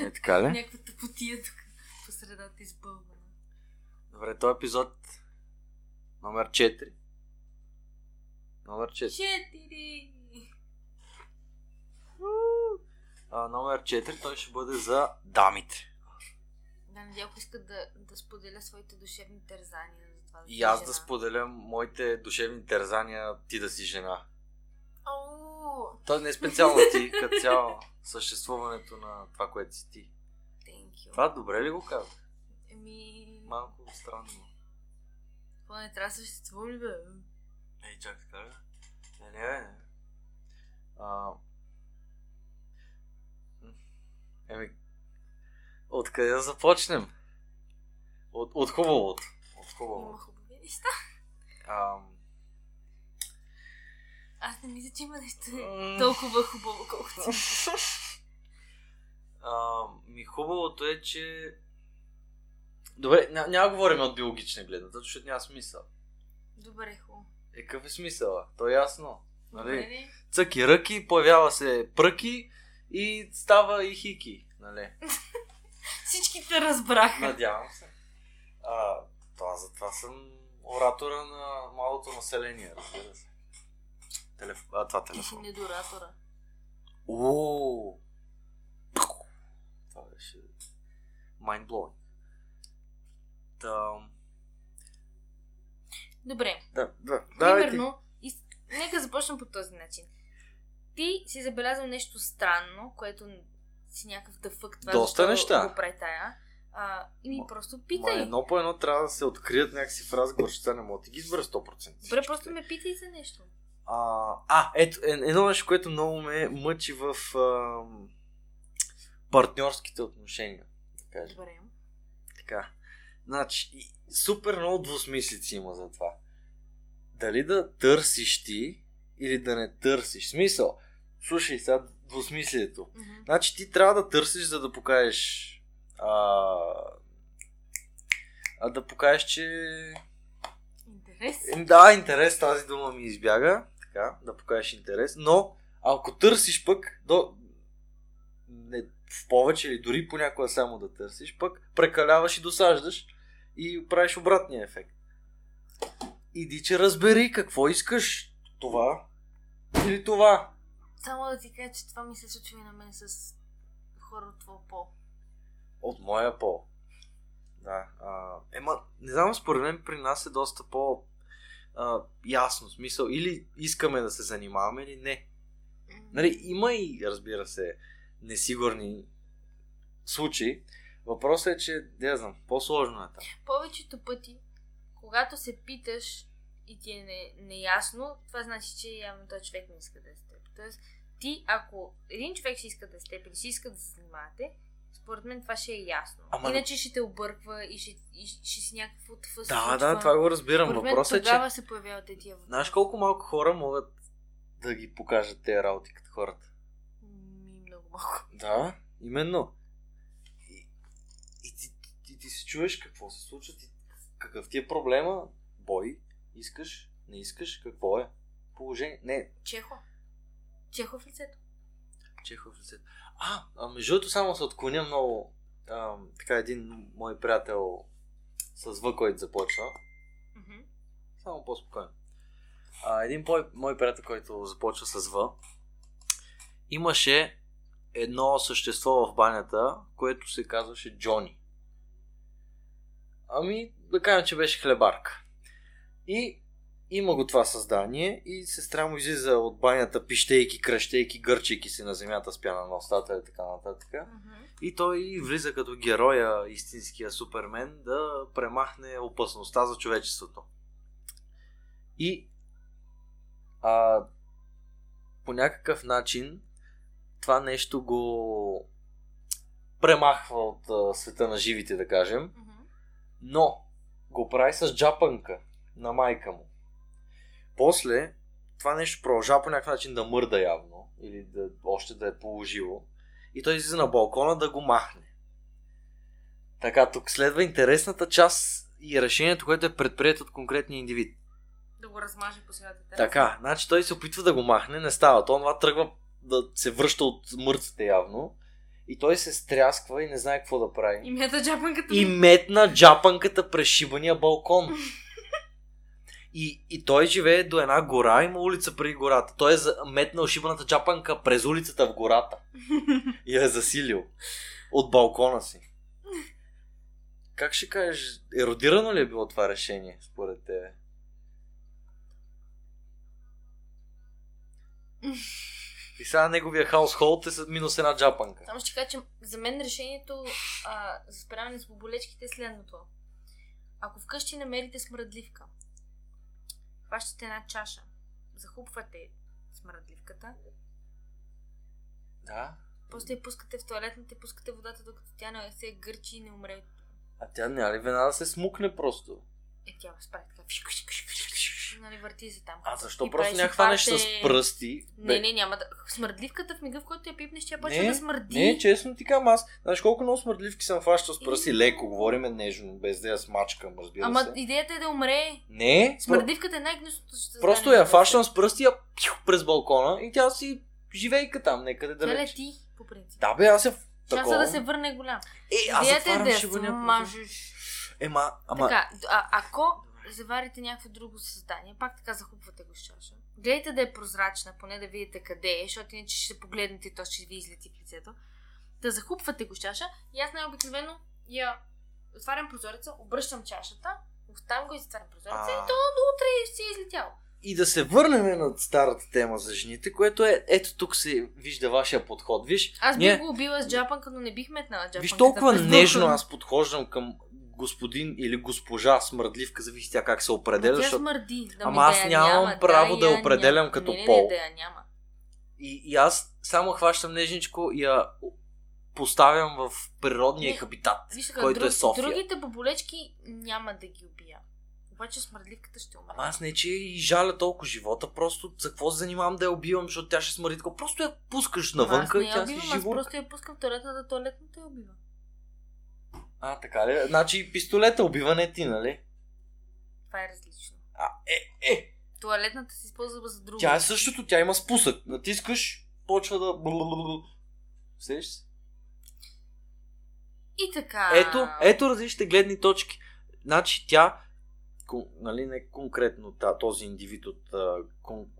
Е така ли? Някаква тъпотия тук по средата избълвана. Добре, този епизод номер 4. Номер 4. Четири! А, номер 4 той ще бъде за дамите. Да, Недялко иска да, да споделя своите душевни тързания за това. И си аз да жена. споделям моите душевни тързания ти да си жена. Ау, То не е специално ти, като цяло съществуването на това, което си ти. thank you. Това добре ли го казах? Еми, Малко странно. това не трябва да съществува ли, бе? Ей, чак така ли? Не, не, не. А... Еми, откъде да започнем? От, от хубавото. От Има хубавото. хубави неща. Ам, Аз не мисля, че има нещо толкова хубаво, колкото а, ми хубавото е, че... Добре, ня, няма да говорим от биологична гледна, защото няма смисъл. Добре, хубаво. Е, какъв е смисъл? То е ясно. Нали? Добре? Цъки ръки, появява се пръки и става и хики. Нали? Всички те разбраха. Надявам се. А, това, затова съм оратора на малото население, разбира се. Телеф... А, това телефон. недоратора. О! Това беше mind blowing. Да, Добре. да, да. Примерно, из... нека започнем по този начин. Ти си забелязал нещо странно, което си някакъв дъфък. Това Доста неща. Го прави тая. А, и ми Ма- просто Ма питай. едно по едно трябва да се открият някакси в разговор, че не мога да ти ги избера 100%. Добре, просто ме питай за нещо. А, а ето, е- едно нещо, което много ме мъчи в ам, партньорските отношения. Да кажа. Добре. Така. Значи, супер много двусмислици има за това. Дали да търсиш ти или да не търсиш. Смисъл, слушай сега двусмислието. Мгм. Значи ти трябва да търсиш, за да покажеш а, а да покажеш, че Интерес. Да, интерес, тази дума ми избяга. Така, да покажеш интерес. Но, ако търсиш пък, до... не, в повече или дори понякога само да търсиш, пък прекаляваш и досаждаш и правиш обратния ефект. Иди, че разбери какво искаш. Това или това. Само да ти кажа, че това ми се случва и на мен с хора от твоя пол. От моя пол. Да. А, ема, не знам, според мен при нас е доста по а, ясно смисъл. Или искаме да се занимаваме, или не. Нали, има и, разбира се, несигурни случаи. Въпросът е, че, не знам, по-сложно е там. Повечето пъти, когато се питаш и ти е не, неясно, това значи, че явно този човек не иска да е с теб. Тоест, ти, ако един човек ще иска да е с теб или ще иска да се занимавате, според мен това ще е ясно. Ама- Иначе ще те обърква и ще, и ще си някакво тъфа Да, да, това го разбирам. Според мен Въпросът е, че се появяват тези въпроси. знаеш колко малко хора могат да ги покажат тези работи като хората. Много малко. Да, именно. И, и ти, ти, ти се чуеш какво се случва, ти, какъв ти е проблема, бой, искаш, не искаш, какво е положение. Не, Чехо. Чехо в лицето. Чехов лицето. А, а между другото само се отклоня много. А, така един мой приятел с В, който започва. Мгм. Само по-спокойно. А, един мой приятел, който започва с В, имаше едно същество в банята, което се казваше Джони. Ами, да кажем, че беше хлебарка. И има го това създание и сестра му излиза от банята, пищейки, кръщейки, гърчейки се на земята с пяна на устата и така нататък. Мгм. И той влиза като героя, истинския супермен, да премахне опасността за човечеството. И а, по някакъв начин това нещо го премахва от а, света на живите, да кажем, Мгм. но го прави с джапанка на майка му. После това нещо продължава по някакъв начин да мърда явно, или да, още да е положило. И той излиза на балкона да го махне. Така, тук следва интересната част и решението, което е предприето от конкретния индивид. Да го размаже по средата. Така, значи той се опитва да го махне, не става. То това тръгва да се връща от мъртвите явно. и той се стрясква и не знае какво да прави. И мята джапанката. И метна джапанката през шибания балкон. И, и той живее до една гора, има улица преди гората. Той е метнал шибаната джапанка през улицата в гората. И я е засилил. От балкона си. Как ще кажеш, еродирано ли е било това решение, според тебе? И сега неговия хаусхолд е с минус една джапанка. Само ще кажа, че за мен решението а, за справяне с боболечките е следното. Ако вкъщи намерите смръдливка, хващате една чаша, захупвате смръдливката, Да. после я пускате в туалетната и пускате водата, докато тя не се гърчи и не умре. А тя няма ли веднага да се смукне просто? Е, тя справи така. Нали, върти се там. А защо И просто не я хванеш парте- с пръсти? Не, не, няма да. Смърдливката в мига, в който я пипнеш, тя почва да смърди. Не, честно ти казвам аз. Знаеш колко много смърдливки съм фащал с пръсти леко, говориме нежно, без да я смачкам, разбира Ама се. идеята е да умре. Не, Смърдливката е най-гнусното създание просто я фащам с пръсти я пих, през балкона и тя си живейка там, некъде далеч. лети, по принцип. Да бе, аз в- Шанса да се върне е голям. Е, аз Идеята е да я смажеш. Ема, ама... Така, а, ако заварите някакво друго създание, пак така захупвате го с чаша. Гледайте да е прозрачна, поне да видите къде е, защото иначе ще погледнете и то ще ви излети в лицето. Да захупвате го с чаша и аз най-обикновено я отварям прозореца, обръщам чашата, оставям го и затварям прозореца А. и то до утре си е излетяло. И да се върнем на старата тема за жените, което е, ето тук се вижда вашия подход. Виж, Аз ние- бих го убила с джапанка, но не бих метнала джапанката. Виж толкова нежно аз подхождам към господин или госпожа смърдливка, зависи тя как се определя, тя защото... смърди. Да Ама аз да нямам няма, право да я определям няма. като не, не, пол. Не, да я няма. И, и аз само хващам нежничко и я поставям в природния Не, хабитат, Виж който друг, е София. другите боболечки няма да ги убия. Обаче смърдливката ще умре. Ама аз не, че и жаля толкова живота, просто за какво се занимавам да я убивам, защото тя ще смърди. Просто я пускаш навънка аз и не тя я си убивам, аз живо. просто я пускам в туалетната, туалетната я убива. А, така ли? Значи пистолета убива не ти, нали? Това е различно. А, е, е, Туалетната се използва за друго. Тя е същото, тя има спусък. Натискаш, почва да... Сеш се? И така. Ето, ето различните гледни точки. Значи тя, кон- нали не конкретно та, този индивид от,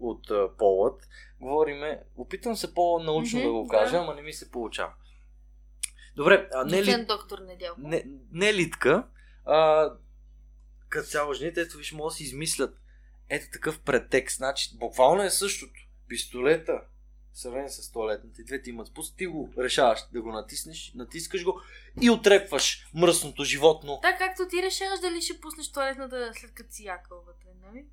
от а, полът, говориме, опитвам се по-научно Мгм, да го кажа, да. ама не ми се получава. Добре, а не, ли, доктор Недялко. не, не литка, а, като цяло жените, ето виж, могат да си измислят ето такъв претекст. Значи, буквално е същото. Пистолета, в сравнение с туалетните, двете имат спуск, ти го решаваш да го натиснеш, натискаш го и отрепваш мръсното животно. Така както ти решаваш дали ще пуснеш туалетната след като си якал вътре, нали?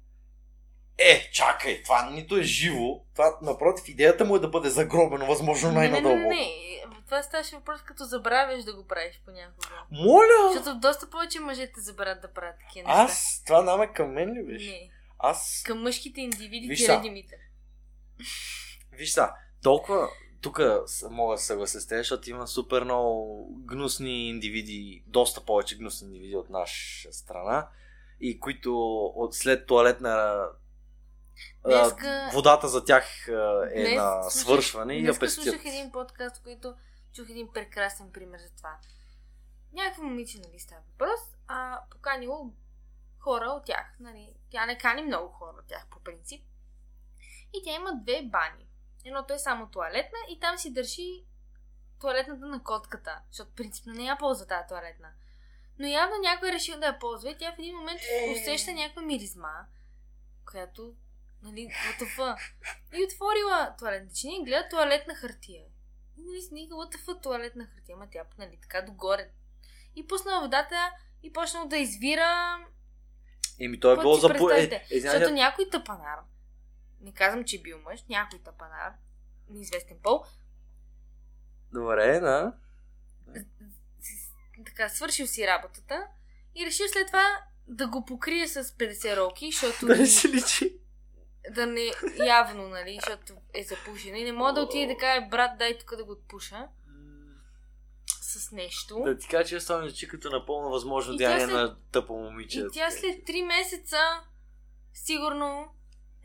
Е, чакай, това нито е живо. Това, напротив, идеята му е да бъде загробено, възможно Не, не, не, не. Това ставаше въпрос като забравяш да го правиш понякога. Моля! Защото доста повече мъжете забравят да правят такива неща. Аз, това наме към мен ли беше? Не. Аз Към мъжките индивиди Виж са. Димитър. Виж са, толкова тук мога да съглася с теб, защото има супер много гнусни индивиди, доста повече гнусни индивиди от наша страна и които от след туалетна Днеска- водата за тях е Днес на свършване и я пестят. слушах един подкаст, който чух един прекрасен пример за това. Някакво момиче, нали, става въпрос, а поканило хора от тях, нали. Тя не кани много хора от тях, по принцип. И тя има две бани. Едното е само туалетна и там си държи туалетната на котката, защото принципно не я ползва тази туалетна. Но явно някой е решил да я ползва и тя в един момент Е. усеща някаква миризма, която, нали, WTF. И отворила туалетната чиния и гледа туалетна хартия. И нали си ника, WTF туалетна хартия, ама тя, нали, така догоре. И пуснала водата и почнал да извира, Еми, той е било за... Е, представите? е, защото някой тъпанар, не казвам, че е бил мъж, някой тъпанар, неизвестен пол, Добре, да. така, свършил си работата и решил след това да го покрие с 50 роки, защото Да не се личи. Да не явно, нали, защото е запушено и не мога да отиде да каже, брат, дай тук да го отпуша с нещо. Да ти кажа, че става личи като напълно възможно деяние след- на тъпо момиче. И тя след 3 месеца сигурно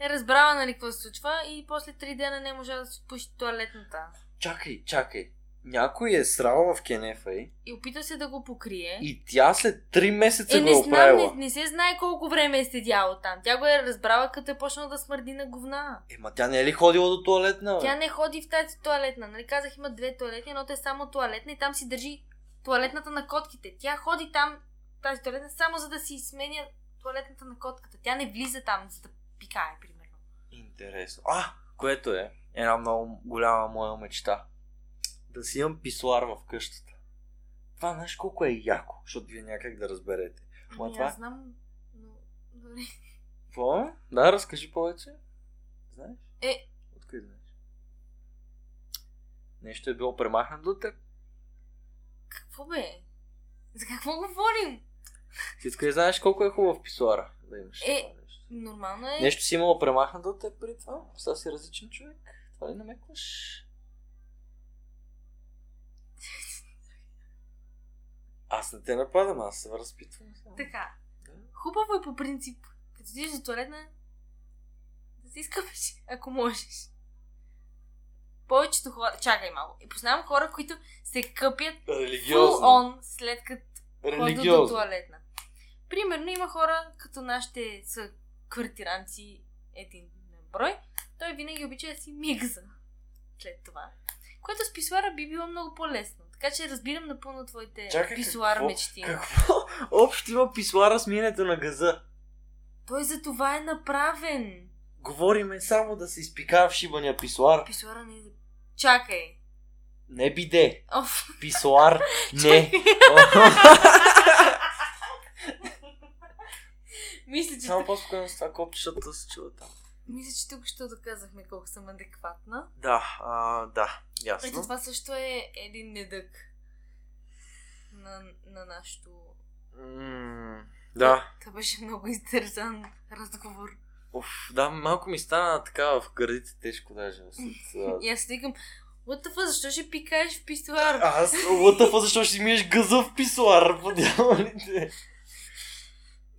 е разбрала, нали, какво се случва и после 3 дена не можа да си пуши туалетната. Чакай, чакай. Някой е срал в кенефа й И опита се да го покрие. и тя след 3 месеца Е, го не е знам, оправила. не, не се знае колко време е седяло там. Тя го е разбрала, като е почнала да смърди на говна. Ема тя не е ли ходила до туалетна? бе? Тя не ходи в тази туалетна. Нали казах, има две туалетни, едното е само туалетна и там си държи туалетната на котките. Тя ходи там, тази туалетна, само за да си сменя туалетната на котката. Тя не влиза там, за да пикае, примерно. Интересно. А, което е една много голяма моя мечта. Да си имам писуар в къщата. Това знаеш колко е яко, защото вие някак да разберете. Ма Ами, това- аз знам, но... Добре. Какво? Да, разкажи повече. Знаеш? Е, Откъде знаеш? Нещо е било премахнато от теб. какво бе? За какво говорим? Ти откъде знаеш колко е хубав писуара да имаш Е, нещо? Нормално е. Нещо си имало премахнато от теб преди това? Сега си различен човек. Това ли намекваш? Аз не те нападам, аз се разпитвам. Така. Хубаво е по принцип, като отидеш за туалетна, да се изкъпеш, ако можеш. Повечето хора... Чакай малко. И познавам хора, които се къпят Религиозно. on след като ходят до туалетна. Примерно има хора, като нашите са квартиранци един брой, той винаги обича да си мигза след това. Което с писуара би било много по-лесно. Така че разбирам напълно твоите Чакай, писуар какво? мечти. Какво? Общо има писуара с минето на газа. Той за това е направен. Говориме само да се изпика в шибания писуар. Писуара не е... Чакай. Не биде. Оф. Писуар. Не. Мисля, че, Само по-спокойно с това копче, защото се чува там. Мисля, че тук ще доказахме колко съм адекватна. Да, а, да, Ето ясно. това също е един недък на, на нашото... М, да. Това беше много издържан разговор. Оф, да, малко ми стана така в гърдите тежко даже. След. И аз си викам, what the fuck, защо ще пикаеш в писуар? Аз, лътъфа, защо ще миеш газа в писуар, по дяволите?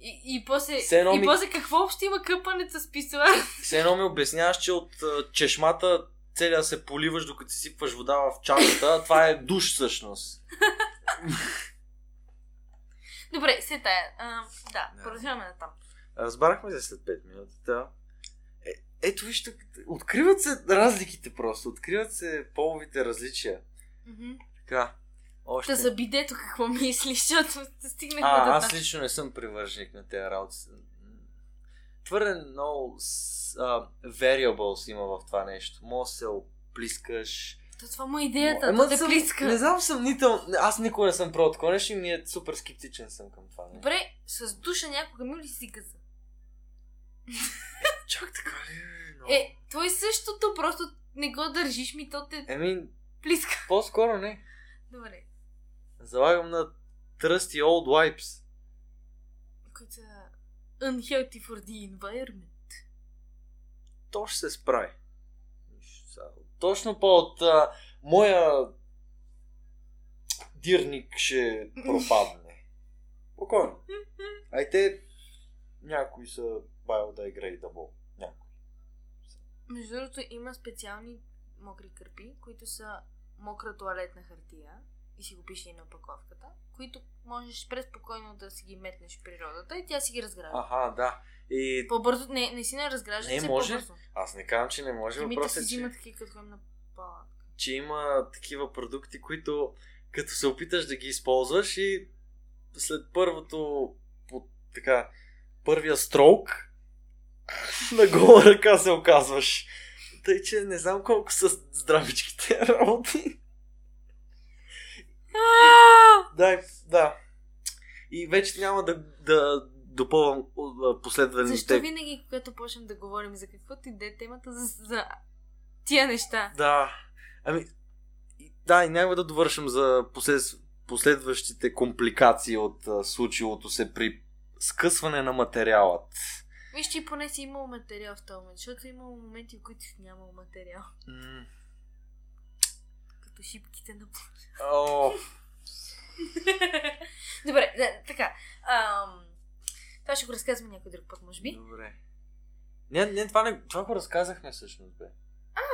И, и, после, Все едно и ми- после какво общо има къпането с писуар? Все едно ми обясняваш, че от а, чешмата целия се поливаш, докато си сипваш вода в чашата. Това е душ всъщност. Добре, се тая. А, да, Да. продължаваме на там. Разбрахме се след 5 минути, да. Е, ето вижте, откриват се разликите просто, откриват се половите различия. Мгм. Така, още... Та за бидето какво мислиш, защото стигнахме до А, аз там. лично не съм привърженик на тези работи. Твърде много с- а, variables има в това нещо. Може да се оплискаш. То това му е идеята, Ама да те съм- плиска. Не знам, съмнител. Аз никога не съм про такова нещо и ми е супер скептичен съм към това. нещо. Добре, с душа някога мил ли си газа? Чак така ли? Но... Е, то е същото, просто не го държиш ми, то те Еми, плиска. по-скоро не. Добре. Залагам на trusty old wipes. Които са unhealthy for the environment. То ще се справи. Точно по от а, моя дирник ще пропадне. Спокойно. Ай те някои са biodegradable. Някои. Между другото, има специални мокри кърпи, които са мокра туалетна хартия и си го пише и на опаковката, които можеш преспокойно да си ги метнеш в природата и тя си ги разгражда. Аха, да. И По-бързо, не, не си не разгражда, Не, се може. по-бързо. аз не казвам, че не може. Си Въпросът е, че, такива, като на палатка. че има такива продукти, които като се опиташ да ги използваш и след първото по, така, първия строк на гола ръка се оказваш. Тъй, че не знам колко са здравичките работи. Да, и- да. И вече няма да, да допълвам последваните... Защо винаги, когато почнем да говорим за каквото иде темата за, за тия неща? Да. Ами, и- да, и няма да довършим за послед... последващите компликации от а, случилото се при скъсване на материалът. Виж, че поне си имал материал в този момент, защото е имало моменти, в които си нямал материал. М, Като шипките на О, Добре, да, така. Ам, това ще го разказваме някой друг път, може би. добре. Не, не, това, не, това го разказахме всъщност, бе.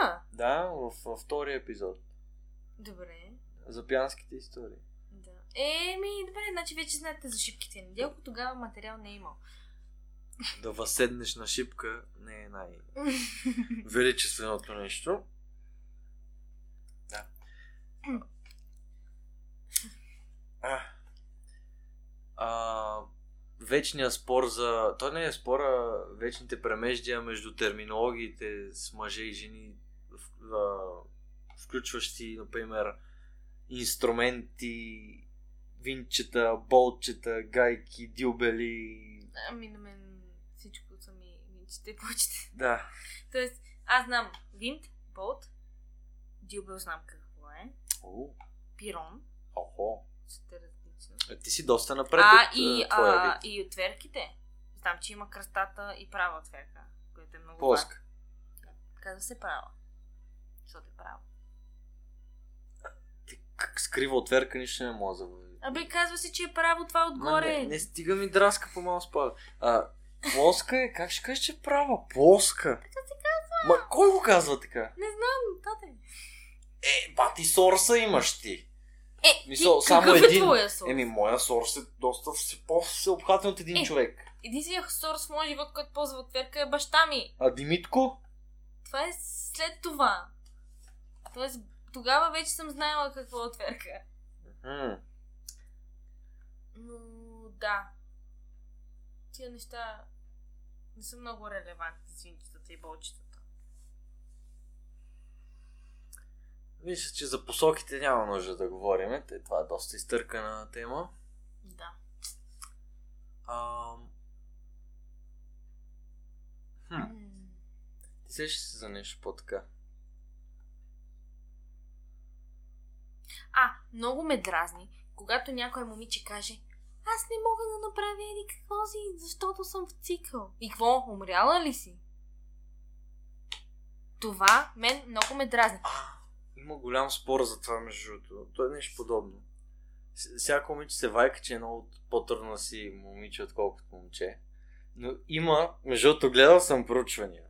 А, Да, в, във втория епизод. добре. За пиянските истории. Да. Еми, добре, значи вече знаете за шипките неделко, тогава материал не е имал. Да възседнеш на шипка не е най-величественото нещо. А, а, вечния спор за... Той не е спора, вечните премеждия между терминологиите с мъже и жени, в, а, включващи, например, инструменти, винчета, болчета, гайки, дюбели. Ами на мен всичко са ми винчета и болчета. Да. Тоест, аз знам винт, болт, дюбел знам какво О, пирон, охо. сте различно. Е, Ти си доста напред А, от и, а, твоя а, вид. и отверките. Знам, че има кръстата и права отверка, което е много Плоска. Казва се права. Защото е права. Ти как скрива отверка, нищо не може да. Абе, казва се, че е право това Ма отгоре. Не, не стига ми драска по малко спада. А, плоска е, как ще кажеш, че е права? Плоска. Така се казва. Ма кой го казва така? Не знам, тате. Е, бати сорса имаш ти. Е, Мисъл, ти, само какъв един. е твоя сорс? Еми, моя сорс е доста все- по-всеобхватен от един Е. човек. Единственият сорс в моя живот, който ползва отверка е баща ми. А Димитко? Това е след това. Тоест, тогава вече съм знаела какво е отверка. Но да. Тия неща не са много релевантни с винчетата и болчетата. Мисля, че за посоките няма нужда да говорим. Те, това е доста изтъркана тема. Да. А... Хм. Ти сещаш се за нещо по-така? А, много ме дразни, когато някой момиче каже аз не мога да направя еди какво си, защото съм в цикъл. И какво, умряла ли си? Това мен много ме дразни. Има голям спор за това, между другото. То е нещо подобно. Всяко момиче се вайка, че е много по-трудно си момиче, отколкото момче. Но има, между другото, гледал съм проучвания,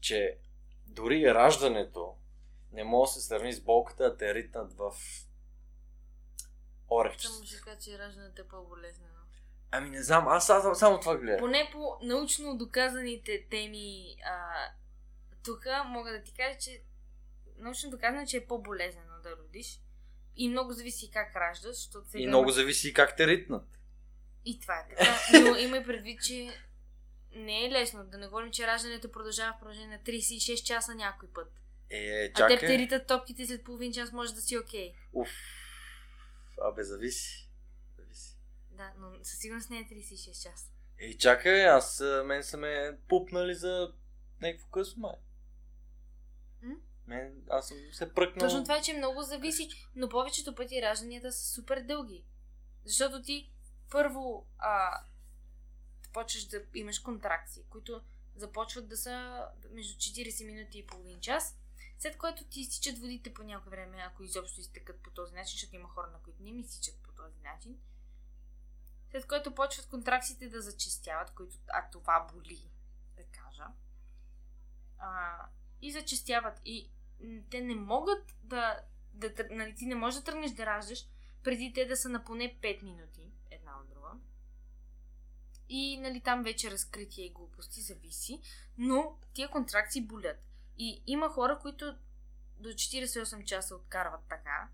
че дори раждането не може да се сравни с болката да те ритнат в оревче. Само ще кажа, че раждането е по-болезнено. Ами не знам, аз само, само това гледам. Поне по научно доказаните теми а, тук мога да ти кажа, че научно доказано, е, че е по-болезнено да родиш. И много зависи как раждаш, защото сега И много зависи как те ритнат. И това е така. Но имай предвид, че не е лесно. Да не говорим, че раждането продължава в продължение на 36 часа някой път. Е, А теб те чакай. ритат топките след половин час, може да си окей. Уф. Абе, зависи. Зависи. Да, но със сигурност не е 36 часа. Ей, чакай, аз мен са ме пупнали за някакво късно май. Мен, аз съм се пръкнал. Точно това е, че много зависи, но повечето пъти ражданията са супер дълги. Защото ти първо а, почваш да имаш контракции, които започват да са между 40 минути и половин час, след което ти изтичат водите по някое време, ако изобщо изтекат по този начин, защото има хора, на които не ми изтичат по този начин. След което почват контракциите да зачестяват, които, а това боли, да кажа. А, и зачестяват. И те не могат да, да нали, ти не можеш да тръгнеш да раждаш преди те да са на поне 5 минути една от друга. И нали, там вече разкритие и глупости зависи, но тия контракции болят. И има хора, които до 48 часа откарват така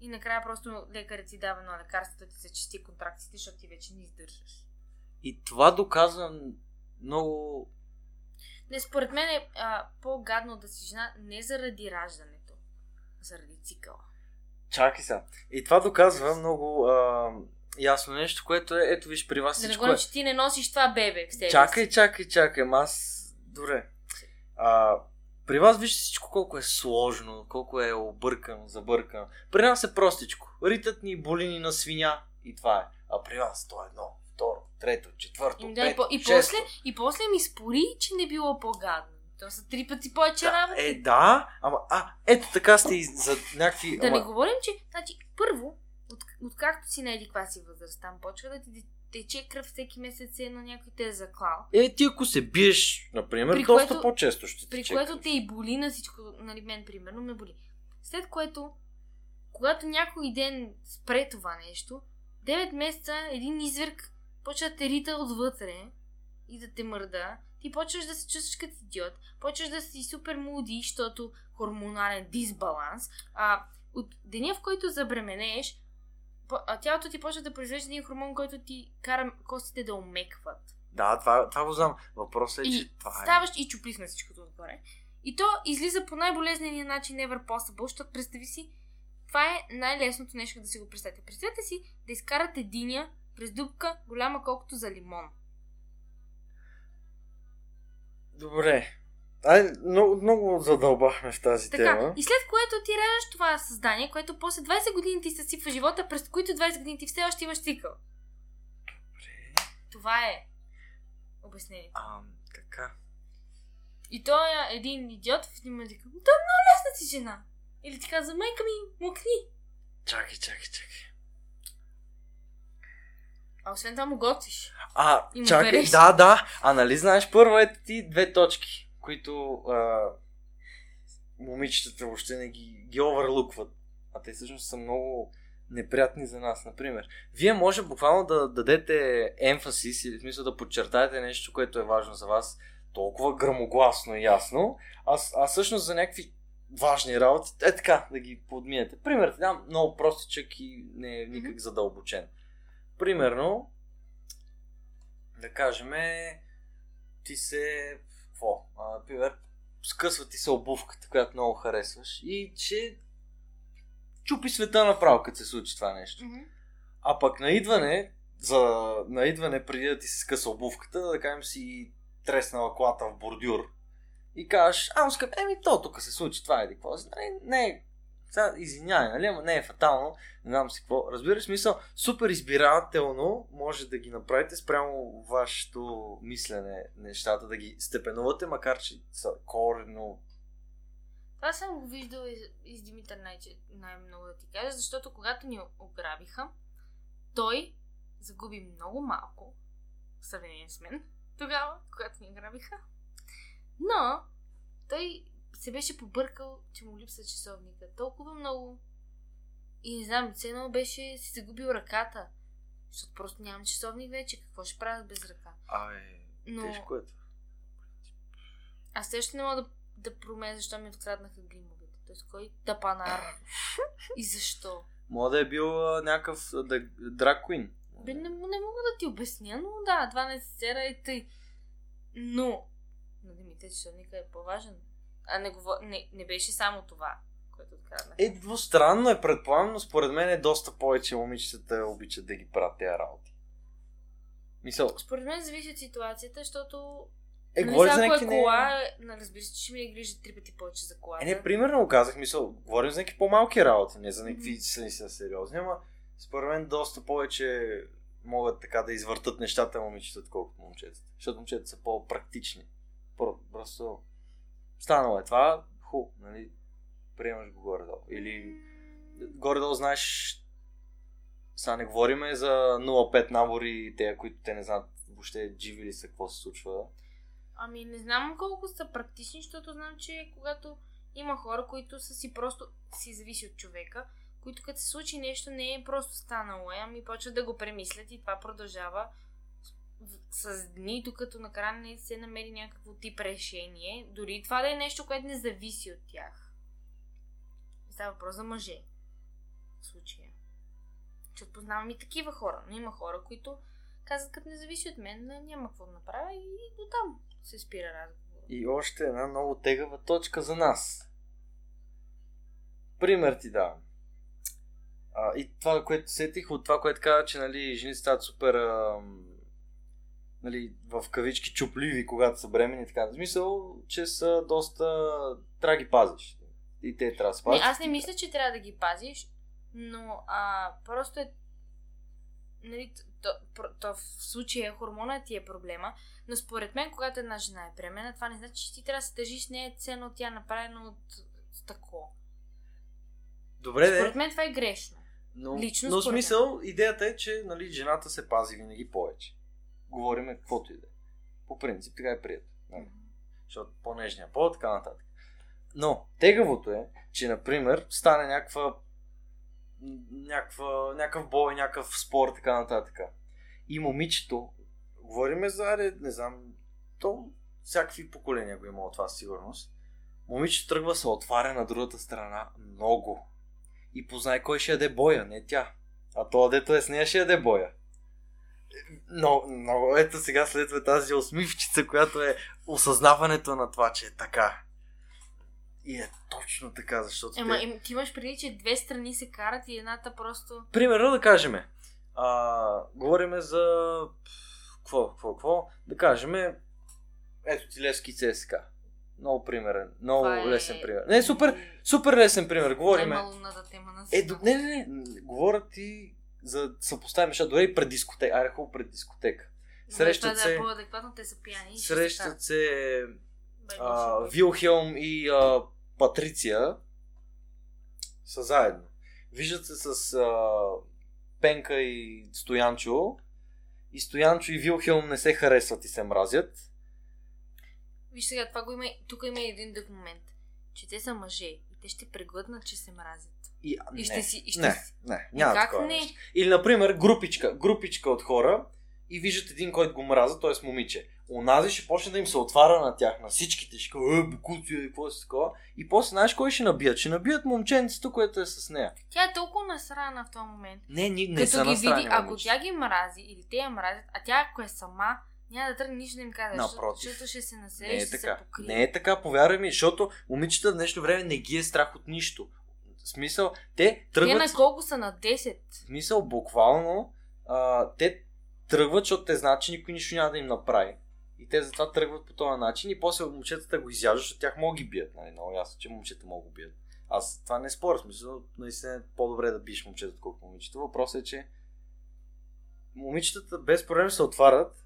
и накрая просто лекарят ти дава едно лекарство да ти се чисти контракциите, защото ти вече не издържаш. И това доказва много... Не, според мен е а, по-гадно да си жена не заради раждането, а заради цикъла. Чакай сега. И това доказва много а, ясно нещо, което е, ето виж при вас Да не всичко говорим, е... че ти не носиш това бебе в себе си. Чакай, чакай, чакай, ама аз... Добре. А, при вас вижте всичко колко е сложно, колко е объркано, забъркано. При нас е простичко. Ритат ни болини на свиня и това е. А при вас то е едно, трето, четвърто, да, и, пето, по- и, после, и после ми спори, че не било по-гадно. То са три пъти повече Да, работа. е, да, ама, а, ето така сте и за някакви... Да ама, не говорим, че, значи, първо, от, откакто си на еди каква си възраст, там почва да ти тече кръв всеки месец, едно някой те е заклал. Е, ти ако се биеш, например, При доста което- по-често ще При тече което кръв. те и боли на всичко, нали мен примерно ме боли. След което, когато някой ден спре това нещо, 9 месеца един изверг почва да те рита отвътре и да те мърда, ти почваш да се чувстваш като идиот, почваш да си супер муди, защото хормонален дисбаланс. А, от деня, в който забременееш, тялото ти почва да произвежда един хормон, който ти кара костите да омекват. Да, това, това го знам. Въпросът е, И че това е... ставаш и чупли на всичкото отгоре. И то излиза по най-болезнения начин ever possible, защото представи си, това е най-лесното нещо да си го представите. Представете си да изкарате диня през дупка, голяма колкото за лимон. Добре. Ай, много, много задълбахме в тази Така, тема. и след което ти раждаш това създание, което после 20 години ти съсипва живота, през които 20 години ти все още имаш цикъл. Добре. Това е обяснението. А, така. И той е един идиот в един момент то е много лесна си жена. Или ти казва, майка ми, мокни. Чакай, чакай, чакай. А освен това му готвиш. А, И му чакай, береш. да, да. А нали знаеш първо ето ти две точки, които а, момичетата въобще не ги, ги овърлукват. А те всъщност са много неприятни за нас. Например, вие може буквално да дадете емфасис или в смисъл да подчертаете нещо, което е важно за вас толкова грамогласно и ясно, а, а всъщност за някакви важни работи, е така, да ги подминете. Пример, ти дам много простичък и не е никак задълбочен. Примерно, да кажем, ти се... Какво? Например, скъсва ти се обувката, която много харесваш и че чупи света направо, като се случи това нещо. А пък на идване, за на идване преди да ти се скъса обувката, да кажем си треснала колата в бордюр и кажеш, а, скъп, еми то тук се случи, това е какво. Нали, не е, сега, извинявай, нали, ама не е фатално, не знам си какво. Разбираш смисъл, супер избирателно може да ги направите спрямо вашето мислене, нещата, да ги степенувате, макар че са корено Това съм го виждала из, из Димитър най- най-много да ти кажа, защото когато ни ограбиха, той загуби много малко в сравнение с мен тогава, когато ни ограбиха. Но той се беше побъркал, че му липсва часовника. Толкова много. И не знам, все едно беше си загубил ръката. Защото просто нямам часовник вече. Какво ще правя без ръка? Ай, Но тежко е това. аз също не мога да, да променя защо ми откраднаха гримовете. Тоест кой тапанар и защо. Мога да е бил а, някакъв да, драг куин. Бе, не, не мога да ти обясня, но да, това не се сера и тъй. Но, на Димитър часовника е по-важен. А не, говор... не, не беше само това, което откраднах. Е, двустранно е, предполагам, но според мен е доста повече момичетата обичат да ги правят тези работи. Мисъл, Според мен зависи от ситуацията, защото е, нали, говори сега, за някакви... е не- кола, нали, разбира се, че ми е грижа три пъти повече за колата. Е, не, примерно казах, мисъл, говорим за някакви по-малки работи, не за някакви mm са сериозни, ама според мен доста повече могат така да извъртат нещата момичетата, отколкото момчетата. Защото момчетата са по-практични. Про- Просто станало е това, ху, нали, приемаш го горе-долу. Или горе-долу знаеш, сега не говориме за 0,5 набори, те, които те не знаят въобще живи ли са, какво се случва. Ами не знам колко са практични, защото знам, че когато има хора, които са си просто си зависи от човека, които като се случи нещо не е просто станало, е, ами почват да го премислят и това продължава с- дни, докато накрая не се намери някакво тип решение. Дори това да е нещо, което не зависи от тях. Става въпрос за мъже. В случая. Защото познавам и такива хора. Но има хора, които казват, като не зависи от мен, няма какво да направя и до там се спира разговор. И още една много тегава точка за нас. Пример ти давам. А, и това, което сетих от това, което каза, че нали, жени стават супер ам, нали, в кавички чупливи, когато са бремени така. В смисъл, че са доста... Трябва да ги пазиш. И те трябва да се Не, аз не мисля, че трябва да ги пазиш, но а, просто е. Нали, то, то, то в случая хормона ти е проблема, но според мен, когато една жена е бременна, това не значи, че ти трябва да се държиш с нея ценно от тя е направено от стъкло. Добре, Според де, мен това е грешно. но, лично но мен. смисъл, идеята е, че нали, жената се пази винаги повече. Говориме каквото и да е. По принцип, така е прието. Нали? защото по-нежния пол, така нататък. Но тегавото е, че, например, стане някаква някаква, някакъв бой, някакъв спор, така нататък. И момичето, говориме за, аре, не знам, то всякакви поколения го има от това сигурност. Момичето тръгва се отваря на другата страна много. И познай кой ще яде боя, не тя. А то дето е с нея ще яде боя. Но, но ето сега следва тази усмивчица, която е осъзнаването на това, че е така. И е точно така, защото. Ема, те... им, ти имаш преди, че две страни се карат и едната просто. Примерно да кажем. А, говориме за... Какво, какво, какво? Да кажем, ето ти Левски ЦСК. Много примерен. Много Това е- лесен пример. Не, супер, супер лесен пример. Говориме. Най-малумната тема на Е, не, не, не. Говоря ти за съпоставяме, защото дори и пред дискотека. Айде, хубаво пред дискотека. Срещат да е се, по-адекватно, те са пияни. срещат се Бе, а. Вилхелм и а, Патриция са заедно. Виждат се с а, Пенка и Стоянчо. И Стоянчо и Вилхелм не се харесват и се мразят. Виж сега, това го има, тук има един друг момент. Че те са мъже и те ще преглътнат, че се мразят. И, а, И не, ще си... И ще не, си... не, няма как такова не? нещо. Или, например, групичка, групичка от хора и виждат един, който го мраза, т.е. момиче. Онази ще почне да им се отваря на тях, на всичките. Ще кажа, е, букуци, е, какво е такова. И после знаеш кой ще набият? Ще набият момченцето, което е с нея. Тя е толкова насрана в този момент. Не, ни, не Като са ги настрани, види, ако тя ги мрази или те я мразят, а тя ако е сама, няма да тръгне нищо да им каже, Напротив. защото ще се насере Не и е ще така. се покрие. Не е така, повярвай ми, защото момичета в днешно време не ги е страх от нищо. Смисъл, те Те тръгват... на колко са на 10? В смисъл, буквално, а, те тръгват, защото те знаят, че никой нищо няма да им направи. И те затова тръгват по този начин и после момчетата го изяждат, защото тях могат ги бият. Нали? Много ясно, че момчета могат го бият. Аз това не споря, в смисъл, наистина е по-добре да биеш момчета, отколкото момичета. Въпросът е, че момичетата без проблем се отварят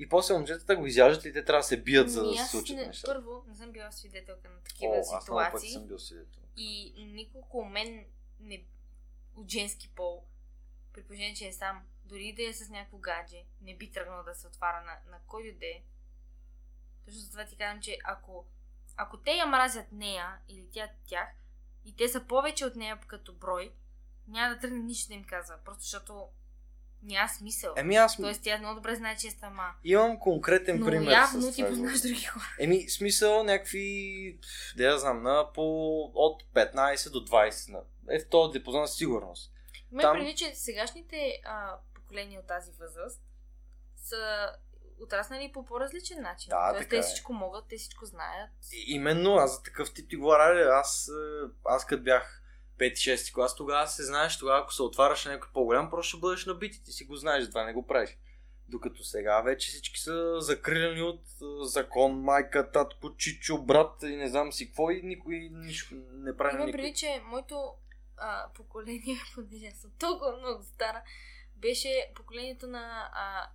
и после момчетата го изяждат и те трябва да се бият, за да Ами се случат не, нещата. Първо, не съм била свидетелка на такива О, аз много пъти ситуации. съм бил свидетел. И никой около мен не, от женски пол, при положение, че е сам, дори да е с някакво гадже, не би тръгнал да се отваря на, на който да е. Точно затова ти казвам, че ако, ако те я мразят нея или тя тях, и те са повече от нея като брой, няма да тръгне нищо да им казва. Просто защото няма смисъл. Еми аз Тоест тя много добре знае, че е сама. имам конкретен Но пример. явно ти това, познаваш други хора. Еми, смисъл някакви, да я знам, на по от 15 до 20. На, е в този диапазон със сигурност. Ме Там- преди, че сегашните а, поколения от тази възраст са отраснали по по-различен начин. Да, Тоест, така те е. всичко могат, те всичко знаят. И, именно, аз за такъв тип ти говоря, аз, е, аз като бях 5-6 клас, тогава се знаеш, тогава ако се отваряш на някой по-голям, просто ще бъдеш набит и ти си го знаеш, това не го правиш. Докато сега вече всички са закрилени от закон, майка, татко, чичо, брат и не знам си какво и никой нищо не прави Имам преди, че моето а, поколение, понеже съм толкова много стара, беше поколението на... А,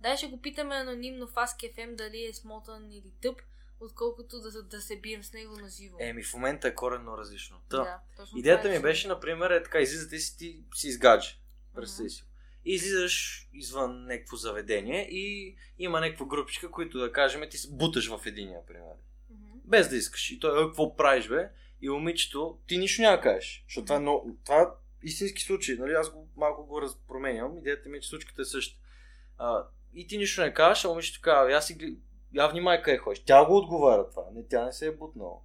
дай ще го питаме анонимно в Ask FM дали е смотан или тъп, отколкото да, да се бием с него на живо. Еми, в момента е коренно различно. Та, да, точно Идеята е, ми беше, например, е така, излизате си ти си изгадже. Представи си. И излизаш извън някакво заведение и има някаква групичка, които да кажем ти се буташ в единия, примерно. Мгм. Без да искаш. И той, «Е, какво правиш, бе? И момичето, ти нищо няма кажеш. Защото това е, много, това е истински случай. Нали? Аз го, малко го разпроменям. Идеята ми е, че случката е същата. А, и ти нищо не кажеш, а момичето казва, я си я внимай къде ходиш. Тя го отговаря това. Не, тя не се е бутнала.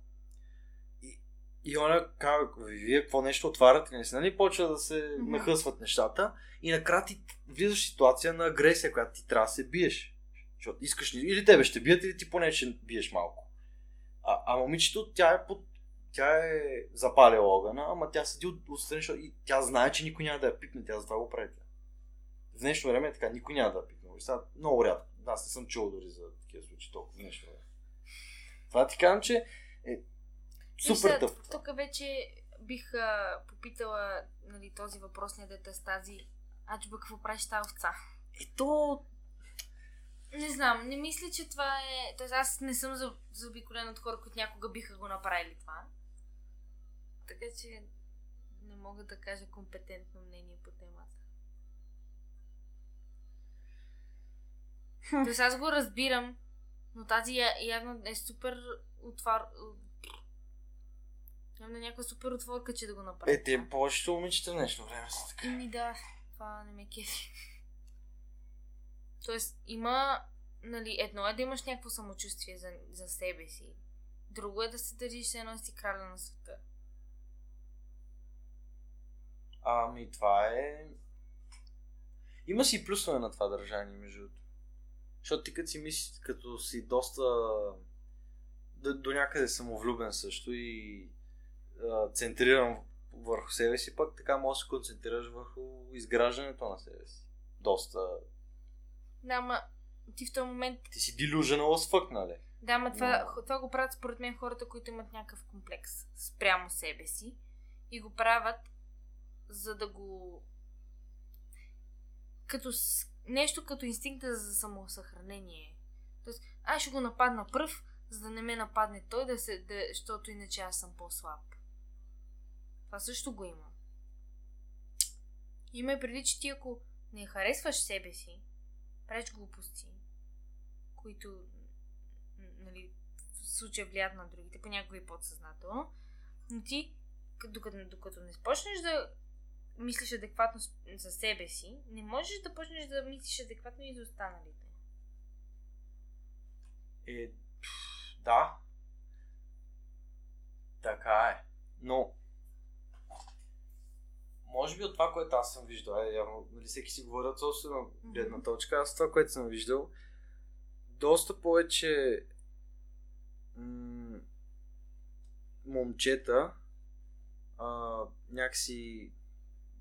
И, и она казва, вие какво нещо отваряте, не си, нали? Почва да се Мгм. нахъсват нещата. И накрая ти влизаш в ситуация на агресия, която ти трябва да се биеш. Защото искаш ли, или тебе ще бият, или ти поне ще биеш малко. А, а момичето, тя е под тя е запалила огъна, ама тя седи от, отстрани, защото и тя знае, че никой няма да я пипне, тя затова го прави. В днешно време е така, никой няма да я пипне. Сега, много рядко. Аз не съм чул дори за такива случаи толкова време. Това ти казвам, че е супер тъп. Тук вече бих а, попитала нали, този въпрос на дете с тази Аджба, какво правиш тази овца? Ето, Не знам, не мисля, че това е... Тоест аз не съм за- заобиколена от хора, които някога биха го направили това. Така че не мога да кажа компетентно мнение по темата. Тоест аз го разбирам, но тази явно е супер отвар... Имам на някаква супер отворка, че да го направя. Е, те повечето момичета в днешно време са така. Ими да, това не ме кефи. Тоест, има, нали, едно е да имаш някакво самочувствие за, за себе си. Друго е да се държиш се едно си краля на света. Ами, това е... Има си и плюсове на това държание, между другото. Защото ти като си мислиш, като си доста до, до някъде самовлюбен също и а, центриран върху себе си, пък така можеш да се концентрираш върху изграждането на себе си. Доста. Да, ма ти в този момент... Ти си as fuck, нали? Да, ма това, Но- това го правят според мен хората, които имат някакъв комплекс спрямо себе си и го правят за да го... Като. Нещо като инстинкта за самосъхранение. Тоест, аз ще го нападна пръв, за да не ме нападне той, да се, да, защото иначе аз съм по-слаб. Това също го има. Има и преди, че ти ако не харесваш себе си, правиш глупости, които нали, в случая влияят на другите, понякога и подсъзнателно, но ти, докато, докато не започнеш да мислиш адекватно за себе си, не можеш да почнеш да мислиш адекватно и за останалите. Е, да. Така е. Но, може би от това, което аз съм виждал, е, явно, нали, всеки си говори от собствена гледна точка, аз това, което съм виждал, доста повече м- момчета а, някакси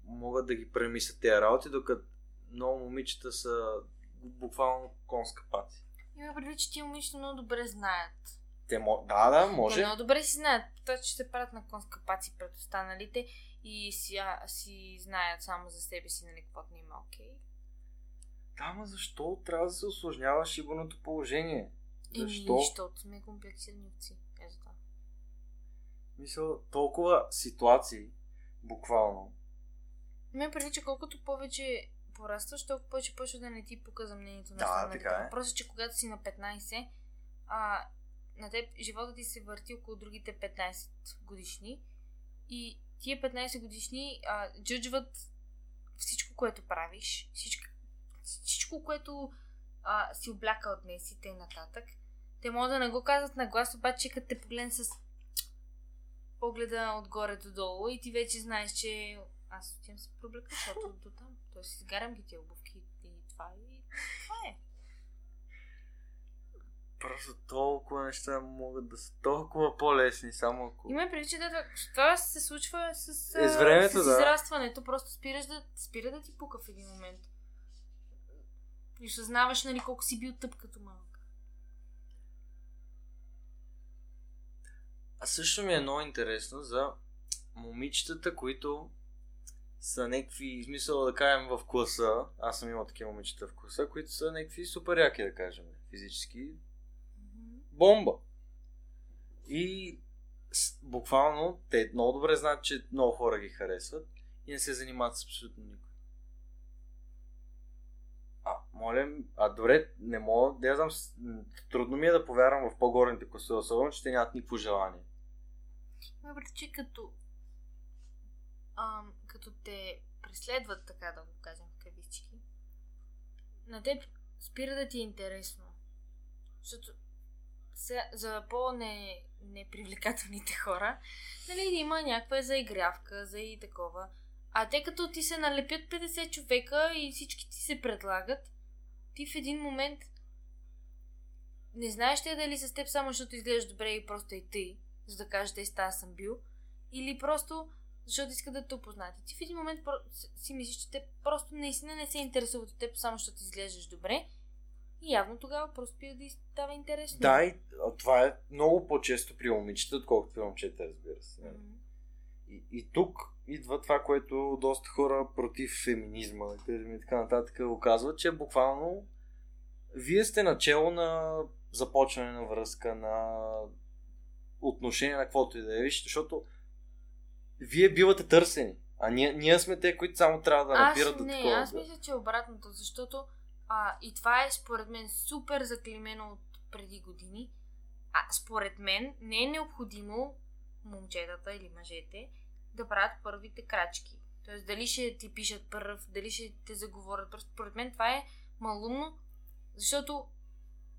могат да ги премислят тези работи, докато много момичета са буквално конска пати. Има предвид, че тия момичета много добре знаят. Те мо... Да, да, Те може. много добре си знаят. Това, че се правят на конска паци пред останалите и си, а, си знаят само за себе си, нали, каквото не има окей. Да, ма защо трябва да се осложнява шибаното положение? Еми, Защо? защото сме комплексирани овци. Е, за това. Мисля, толкова ситуации, буквално. Ме преди, че колкото повече порастваш, толкова повече почва да не ти пука за мнението на Да, останалите. така е. Въпросът е, че когато си на 15, а, на теб живота ти се върти около другите 15 годишни и тия 15 годишни а, джуджват всичко, което правиш, всичко, всичко което а, си облякал днес и т.н. нататък. Те могат да не го казват на глас, обаче като те погледнат с погледа отгоре до долу и ти вече знаеш, че аз отивам се проблека, защото до там. Тоест, изгарям ги тия обувки и това и това е. Просто толкова неща могат да са толкова по-лесни, само ако... Има преди, че да, това- се случва с, Е, с времето, с да. израстването. Просто спираш да, спира да ти пука в един момент. И осъзнаваш, нали, колко си бил тъп като малък. А също ми е много интересно за момичетата, които са някакви, смисъл да кажем в класа, аз съм имал такива момичета в класа, които са някакви супер яки, да кажем, физически. Бомба! И буквално те много добре знаят, че много хора ги харесват и не се занимават с абсолютно никой. А, моля, а добре, не мога, да я знам, трудно ми е да повярвам в по-горните класове, особено, че те нямат никакво желание. Преди, че като ам, като те преследват, така да го кажем в кавички, на теб спира да ти е интересно. Защото за по-не непривлекателните хора, нали, има някаква заигравка, за и такова. А те като ти се налепят 50 човека и всички ти се предлагат, ти в един момент не знаеш те дали с теб само защото изглеждаш добре и просто и ти, за да кажеш, те тази съм бил, или просто защото искат да те опознаят. И ти в един момент си мислиш, че те просто наистина не се интересуват от теб, само защото изглеждаш добре. И явно тогава просто спира да става интересно. Да, и това е много по-често при момичета, отколкото при момчета, разбира се. Мгм. И, и тук идва това, което доста хора против феминизма и така нататък оказват, че буквално вие сте начало на започване на връзка, на отношение на каквото и да е, виж, защото вие бивате търсени, а ние, ние сме те, които само трябва да Аз напират до не, такова. аз мисля, че е обратното, защото а, и това е според мен супер заклимено от преди години. А според мен не е необходимо момчетата или мъжете да правят първите крачки. Тоест, дали ще ти пишат първ, дали ще те заговорят първ. Според мен това е малумно, защото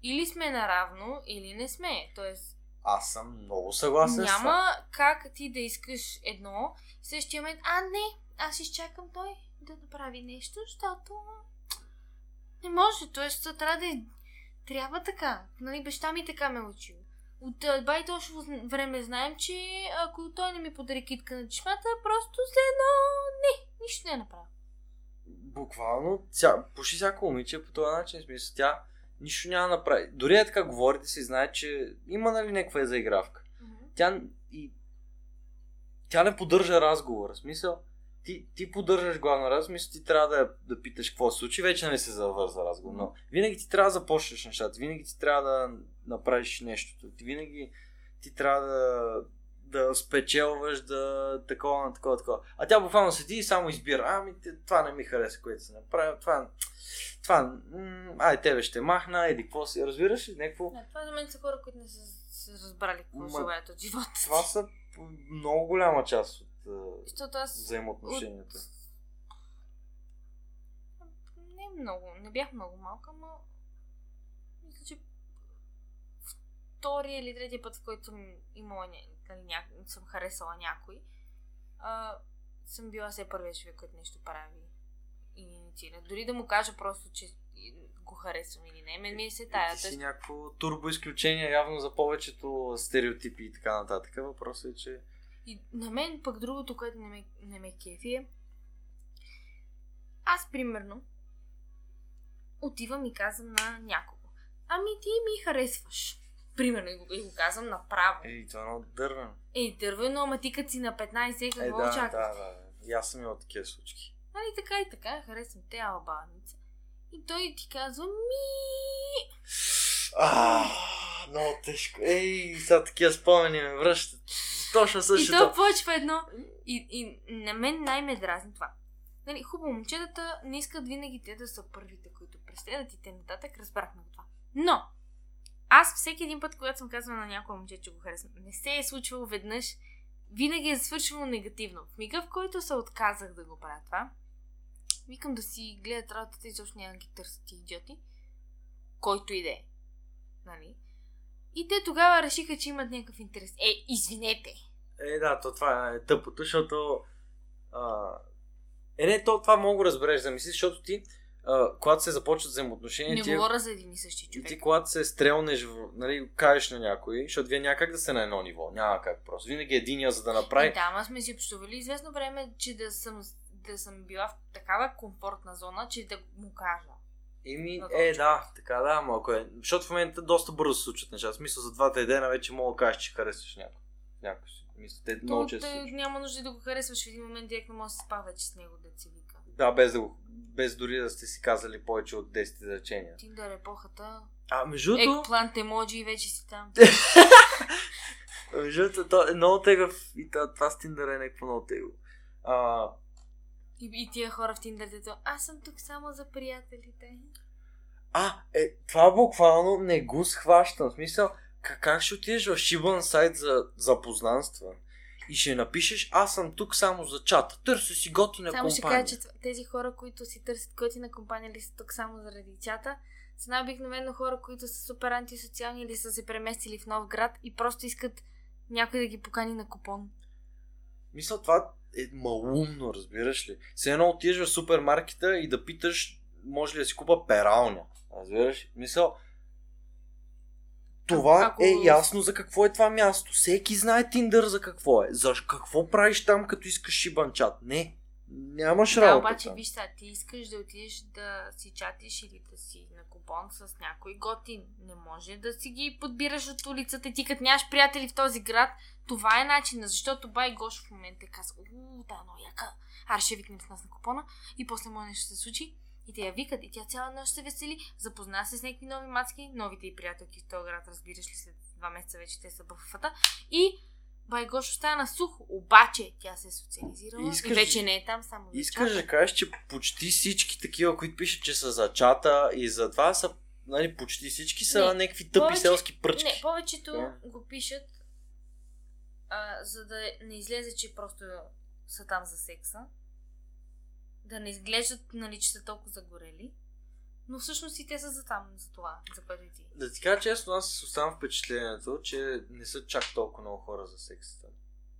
или сме наравно, или не сме. Тоест, Аз съм много съгласен с това. няма как ти да искаш едно и същия момент, а не, аз изчакам той да направи нещо, защото не може. Това трябва да е... Трябва така. Нали, баща ми така ме е учил. От бай точно време знаем, че ако той не ми подари китка на чешмата, просто след едно... Не, нищо не направя. Буквално, ця, почти всяко момиче е по този начин, смисъл, тя нищо няма да направи. Дори е така говорите си, знае, че има нали някаква заигравка. Тя и тя не поддържа разговора. Смисъл, ти, ти поддържаш главно разговор, смисъл, ти трябва да, да питаш какво се случи, вече нали се завърза разговор. Но винаги ти трябва да започнеш нещата, винаги ти трябва да направиш нещо. Ти винаги ти трябва да, да спечелваш, да такова такова, такова. А тя буквално седи и само избира. Ами, това не ми хареса, което се направи. Това, това, м- ай, тебе ще махна, еди, какво си, разбираш ли? Някакво... Не, това за мен са хора, които не са, са разбрали какво Ма- желаят от живота. Това са много голяма част от Защото аз взаимоотношенията. Не много, не бях много малка, но мисля, че втория или третия път, в който имала. Нали, ня... съм харесала някой, а, съм била все първия човек, който нещо прави и инициира. Дори да му кажа просто, че го харесвам или не, мен ми е се тая. Ти си някакво турбо изключение явно за повечето стереотипи и така нататък. Въпросът е, че И на мен пък другото, което не ме, не ме кефи е, аз примерно отивам и казвам на някого. Ами ти ми харесваш. Примерно и го, и го казвам направо. Ей, това е много дървено. Ей, дървено, ама ти като си на 15, Е, какво да, очакваш? да, да. И аз съм имал такива случки. Нали така и така, харесвам те, албаница. И той ти казва, ми... А, много тежко. Ей, сега такива спомени ме връщат. Точно И същото. то почва едно. И, и на мен най-ме дразни това. Нали, хубаво, момчетата не искат винаги те да са първите, които преследват и те нататък, разбрахме това. Но, аз всеки един път, когато съм казвала на някой момче, че го харесвам, не се е случвало веднъж, винаги е свършило негативно. В мига, в който се отказах да го правя това, викам да си гледат работата и изобщо няма ги търсят ти идиоти, който и да е. Нали? И те тогава решиха, че имат някакъв интерес. Е, извинете! Е, да, то това е тъпото, защото... А... Е, не, то, това мога да разбереш да мислиш, защото ти, а, когато се започват взаимоотношения, Не ти, говоря за един и същи човек. ти когато се стрелнеш, нали, кажеш на някой, защото вие няма как да сте на едно ниво, няма как просто. Винаги единия, за да направи... И да, ама сме си общували известно време, че да съм, да съм била в такава комфортна зона, че да му кажа. Еми, е, да, така да, малко е. Защото в момента доста бързо се случват неща. В смисъл, за двата дена вече мога да кажеш, че харесваш някой. Някой си. Мисля, те много То, често няма нужда да го харесваш в един момент, директно може да се спа вече с него да си. Да, без да го, без дори да сте си казали повече от 10 изречения. Тиндър епохата, А, между другото, екплант емоджи и вече си там. между другото, то е много тегъв и това, с Tinder е някакво много тегаво. А, И, и тия хора в Тиндър, дето, аз съм тук само за приятелите. а, е, това буквално не го схващам. В смисъл, как, как ще отидеш в шибан сайт за запознанства и ще напишеш, аз съм тук само за чата. Търся си готина Само ще компания. кажа, че тези хора, които си търсят готина компания или са тук само заради чата, са най-обикновено хора, които са супер антисоциални или са се преместили в нов град и просто искат някой да ги покани на купон. Мисля, това е малумно, разбираш ли? Все едно отидеш в супермаркета и да питаш, може ли да си купа пералня. Разбираш? ли? Това Ако- е ясно за какво е това място. Всеки знае Тиндър за какво е. За какво правиш там, като искаш шибанчат? Не. Нямаш Да, работа обаче, там. виж сега, ти искаш да отидеш да си чатиш или да си на купон с някой готин. Не може да си ги подбираш от улицата. Ти като нямаш приятели в този град, това е начинът, защото бай Гош в момента каза, уу, да, но яка. Аре ще викнем с нас на купона и после може нещо се случи. И те я викат и тя цяла нощ се весели, запозна се с някакви нови мацки, новите и приятелки в този град, разбираш ли, след два месеца вече те са бъфата. И бай Гош остана сух, обаче тя се е социализирала Искаш- и вече не е там само за Искаш да кажеш, че почти всички такива, които пишат, че са за чата и за това са, нали, почти всички са Не, някакви тъпи повече- селски пръчки. Не, повечето Да. го пишат а, за да не излезе, че просто са там за секса. Да не изглеждат, нали, че са толкова загорели. Но всъщност и те са за там, за това, за ти. Да ти кажа честно, аз оставам впечатлението, че не са чак толкова много хора за сексата.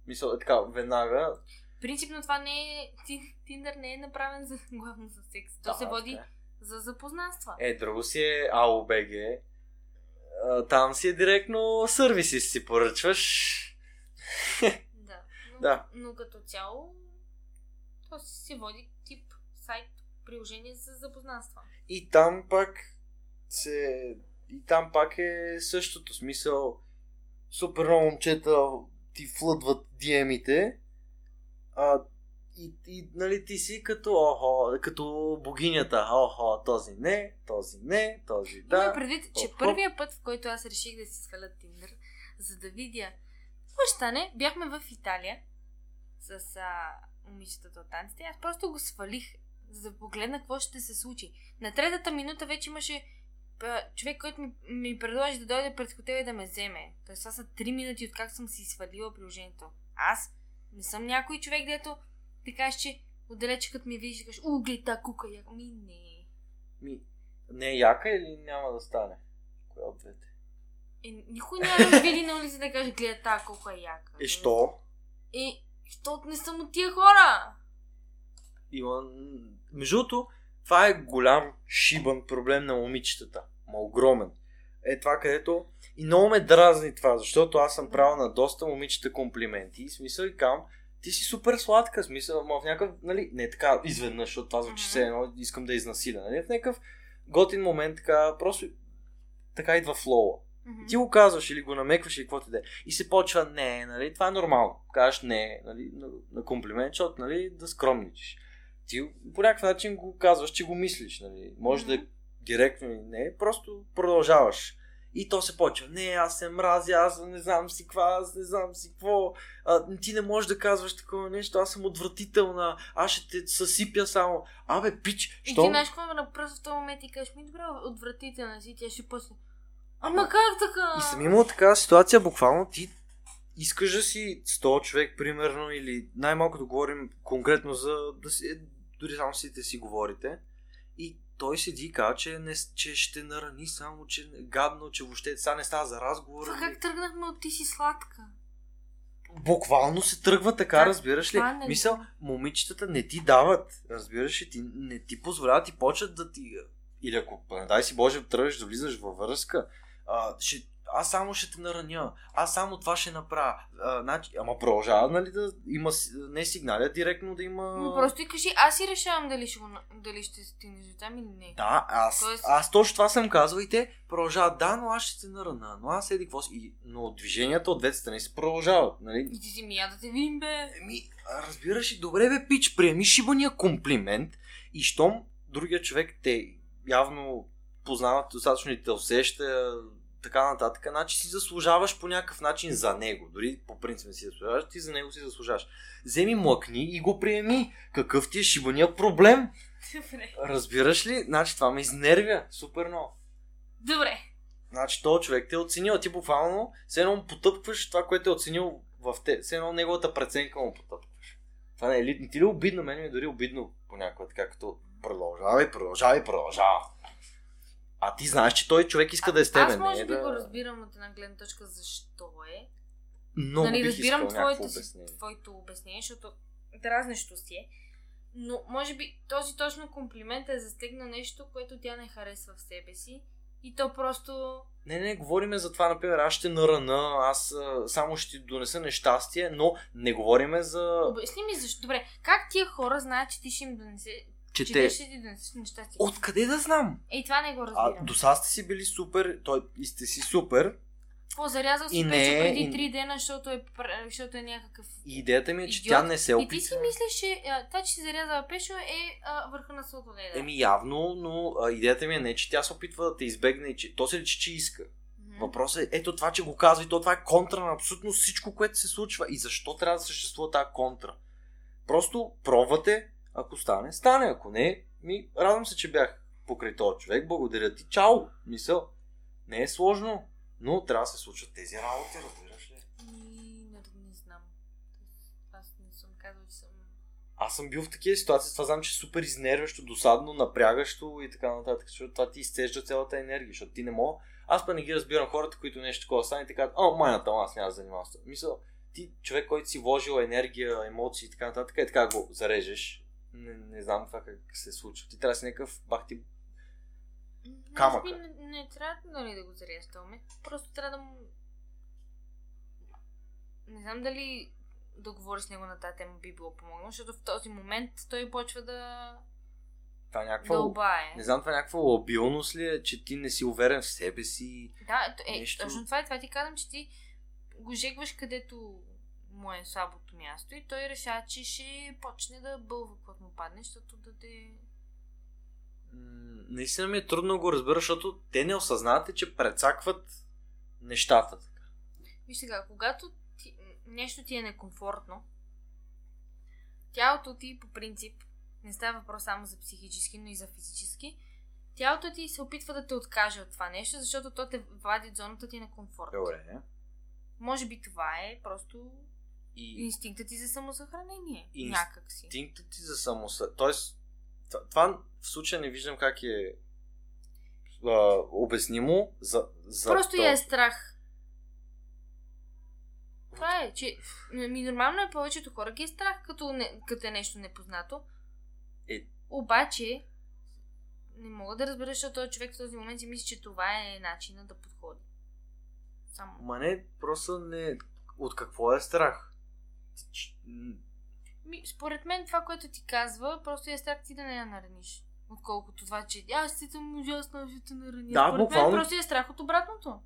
Мисля, е така, веднага. Принципно това не е... Ти- Тиндър не е направен за, главно за секс. То Да, се води така за запознанства. Е, друго си е АОБГ. Там си е директно сервиси си поръчваш. Да. Но, Да. но като цяло, то си се води сайт, приложение за запознанства. И там пак се... И там пак е същото. Смисъл, супер много момчета ти флъдват диемите, а, и, и нали, ти си като, охо, като богинята. Охо, този не, този не, този Да. Има предвид, че оп. първия път, в който аз реших да си сваля Тиндър, за да видя какво стане, бяхме в Италия с а, момичетата от танците. Аз просто го свалих, за да погледна какво ще се случи. На третата минута вече имаше човек, който ми, ми предложи да дойде пред хотела и да ме вземе. Тоест, това са 3 минути от как съм си свалила приложението. Аз не съм някой човек, дето ти кажеш, че отдалече като ми видиш, кажеш, у, гледай та кука, я... ми не. Ми, не е яка или няма да стане? Коя от двете? Е, никой няма да види на улица да каже, гледай та колко е яка. И що? Е, защото не съм от тия хора. Има... Между другото, това е голям шибан проблем на момичетата. Ма огромен. Е това където... И много ме дразни това, защото аз съм правил на доста момичета комплименти. И смисъл и кам, ти си супер сладка, смисъл, ма в някакъв, нали, не така изведнъж, защото това звучи все едно, искам да изнасиля, нали, в някакъв готин момент, така, просто така идва флоу. Мгм. Ти го казваш или го намекваш или какво ти да е. И се почва не, нали, това е нормално. Кажеш не, нали, на, на комплимент, защото, нали, да скромничиш. Ти по някакъв начин го казваш, че го мислиш, нали. Може да е Мгм. директно или не, просто продължаваш. И то се почва. Не, аз се мразя, аз не знам си какво, аз не знам си какво. А, ти не можеш да казваш такова нещо, аз съм отвратителна, аз ще те съсипя само. Абе, пич, И що? ти знаеш какво ме направи в този момент и кажеш, ми добре, отвратителна си, тя ще после. Ама как така? И съм имал такава ситуация, буквално ти искаш да си 100 човек, примерно, или най-малко да говорим конкретно за да си, дори само си те си говорите. И той седи и казва, че, не, че ще нарани само, че гадно, че въобще сега не става за разговор. Това как тръгнахме от ти си сладка? Буквално се тръгва така, Как? разбираш ли? Не- Мисъл, момичетата не ти дават, разбираш ли? Ти, не ти позволяват и почват да ти... Или ако, дай си Боже, тръгнеш да влизаш във връзка, а, ще, аз само ще те нараня, аз само това ще направя. А, значи, ама продължава, нали, да има не сигнали, а директно да има... Но просто и кажи, аз си решавам дали ще, дали ще стигнеш до там или не. Да, аз, Тоест- аз точно това съм казвал и те продължават. Да, но аз ще те нарана, но аз еди какво си. И, но движенията от двете страни се продължават. Нали? И ти си ми я да те видим, бе. Еми, разбираш ли, добре бе, пич, приеми шибания комплимент и щом другия човек те явно познават достатъчно и те усеща, така нататък, значи си заслужаваш по някакъв начин за него. Дори по принцип не си заслужаваш, ти за него си заслужаваш. Вземи млъкни и го приеми. Какъв ти е шибания проблем? Добре. Разбираш ли? Значи това ме изнервя супер много. Добре. Значи този човек те е оценил, ти буквално все едно му потъпкваш това, което е оценил в те. Все едно неговата преценка му потъпкваш. Това не е ли, ти ли е обидно? Мен ми е дори обидно понякога, така като продължавай, продължавай, продължава. А ти знаеш, че той човек иска да е с тебе, Аз може не би да... го разбирам от една гледна точка защо е. Много нали, разбирам твоето, обяснение. твоето обяснение, защото дразнещо си е. Но може би този точно комплимент е застегнал нещо, което тя не харесва в себе си. И то просто... Не, не, говориме за това, например, аз ще нарана, аз а, само ще донеса нещастие, но не говориме за... Обясни ми защо. Добре, как тия хора знаят, че ти ще им донесе... Че че те... те ще ти донесеш нещастие? Откъде да знам? Ей, това не го А, разбирам. до сега сте си били супер, той и сте си супер, Какво, зарязал си И не, преди и- три дена, защото е, защото е някакъв... И идеята ми е, че Идиот. тя не се И опитва. ти си мислиш, че а, това, че си зарязала пешо е а, върха на сладоледа. Еми явно, но а, идеята ми е не, че тя се опитва да те избегне и че то се личи, че иска. Въпросът е, ето това, че го казва и то това е контра на абсолютно всичко, което се случва. И защо трябва да съществува тази контра? Просто пробвате, ако стане, стане. Ако не, ми радвам се, че бях покрай този човек. Благодаря ти. Чао! Мисъл. Не е сложно, но трябва да се случат тези работи, разбираш ли? Не, не знам. Аз не съм казал, че съм аз съм бил в такива ситуации, това знам, че е супер изнервящо, досадно, напрягащо и така нататък, защото това ти изцежда цялата енергия, защото ти не мога. Аз па не ги разбирам хората, които нещо такова стане и така, о, майната, аз няма да занимавам с това. Мисля, ти човек, който си вложил енергия, емоции и така нататък, е така го зарежеш не, не знам това как се случва. Ти трябва да си някакъв бахти камък. Не, не, трябва нали, да го зарязваме. Просто трябва да му... Не знам дали да говори с него на тази тема би било помогнало, защото в този момент той почва да това е някаква... дълбае. Не знам, това е някаква лабилност ли е, че ти не си уверен в себе си. Да, е, нещо- точно това е. Това ти казвам, че ти го жегваш където му е слабото място и той решава, че ще почне да бълва, когато му падне, защото да те... Наистина ми е трудно да го разбера, защото те не осъзнавате, че прецакват нещата. така. Виж сега, когато ти, нещо ти е некомфортно, тялото ти по принцип, не става въпрос само за психически, но и за физически, тялото ти се опитва да те откаже от това нещо, защото то те вади от зоната ти на комфорт. Добре. Може би това е просто И инстинктът ти за самосъхранение. Някак си. инстинктът ти за самоса... Тоест, това в случая не виждам как е а, обяснимо за, за Просто то. я е страх. Това е, че ми нормално е повечето хора ги е страх, като, не, като е нещо непознато. Е. Обаче, не мога да разбера, защото този човек в този момент си мисли, че това е начина да подходи. Само. Ма не, просто не... От какво е страх? Ми, според мен това, което ти казва, просто е страх ти да не я нараниш. Отколкото това, че аз си съм ужасна, ще те нараня. Да, според буквално. мен просто е страх от обратното.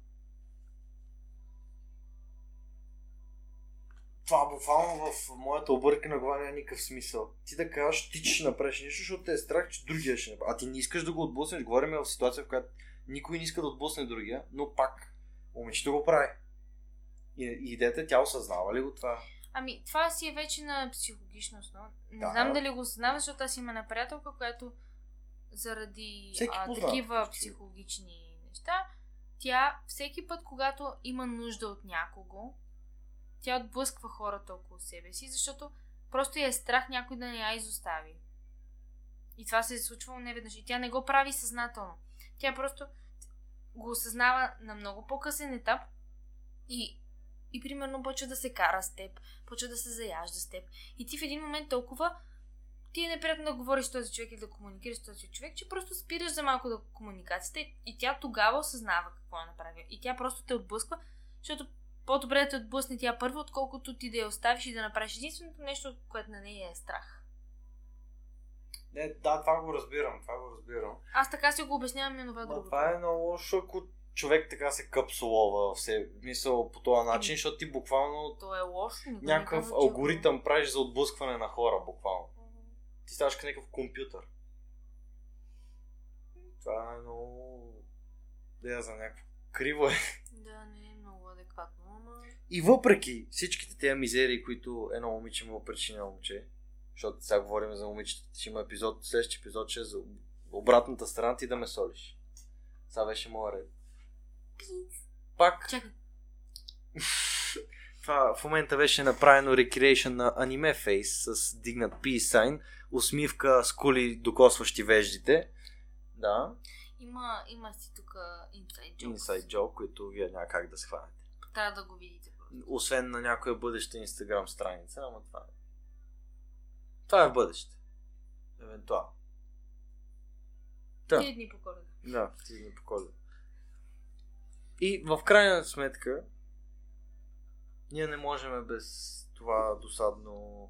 Това буквално в моята объркана глава няма никакъв смисъл. Ти да кажеш, ти ще направиш нещо, защото те е страх, че другия ще направи. А ти не искаш да го отблъснеш. Говорим в ситуация, в която никой не иска да отблъсне другия, но пак момичето го прави. И, и идеята, тя осъзнава ли го това? Ами, това си е вече на психологична основа. Не Да. знам дали го осъзнава, защото аз има една приятелка, която заради Всеки а, познава, такива всички. психологични неща, тя всеки път, когато има нужда от някого, тя отблъсква хората около себе си, защото просто я е страх някой да не я изостави. И това се е случвало неведнъж. И тя не го прави съзнателно. Тя просто го осъзнава на много по-късен етап и, и примерно почва да се кара с теб, почва да се заяжда с теб. И ти в един момент толкова ти е неприятно да говориш с този човек или да комуникираш с този човек, че просто спираш за малко да комуникацията и, и тя тогава осъзнава какво е направила. И тя просто те отблъсква, защото по-добре да те отблъсне тя първо, отколкото ти да я оставиш и да направиш единственото нещо, което на нея е страх. Не, да, това го разбирам, това го разбирам. Аз така си го обяснявам и това друго. това е много лошо, ако човек така се капсулова в мисъл по този начин, защото ти буквално То е лошо. някакъв алгоритъм правиш за отблъскване на хора, буквално. Ти ставаш като някакъв компютър. Това е много... Да я знам, някакво криво е. Да, не е много адекватно, ама... И въпреки всичките тези мизерии, които едно момиче му причини на момче, защото сега говорим за момичета, ще има епизод, следващия епизод ще е за обратната страна ти да ме солиш. Сега беше моя ред. Пак, Чакай, това в момента беше направено recreation на аниме фейс с дигнат peace sign, усмивка с кули докосващи веждите. Да, има, има си тук inside jokes. inside joke, които вие няма как да схванете. Трябва да го видите. Освен на някоя бъдеща инстаграм страница, ама това е. Това е в бъдеще. Евентуално. Да. Три дни по коледа. Да, ти дни по коледа. И в крайна сметка, ние не можем без това досадно,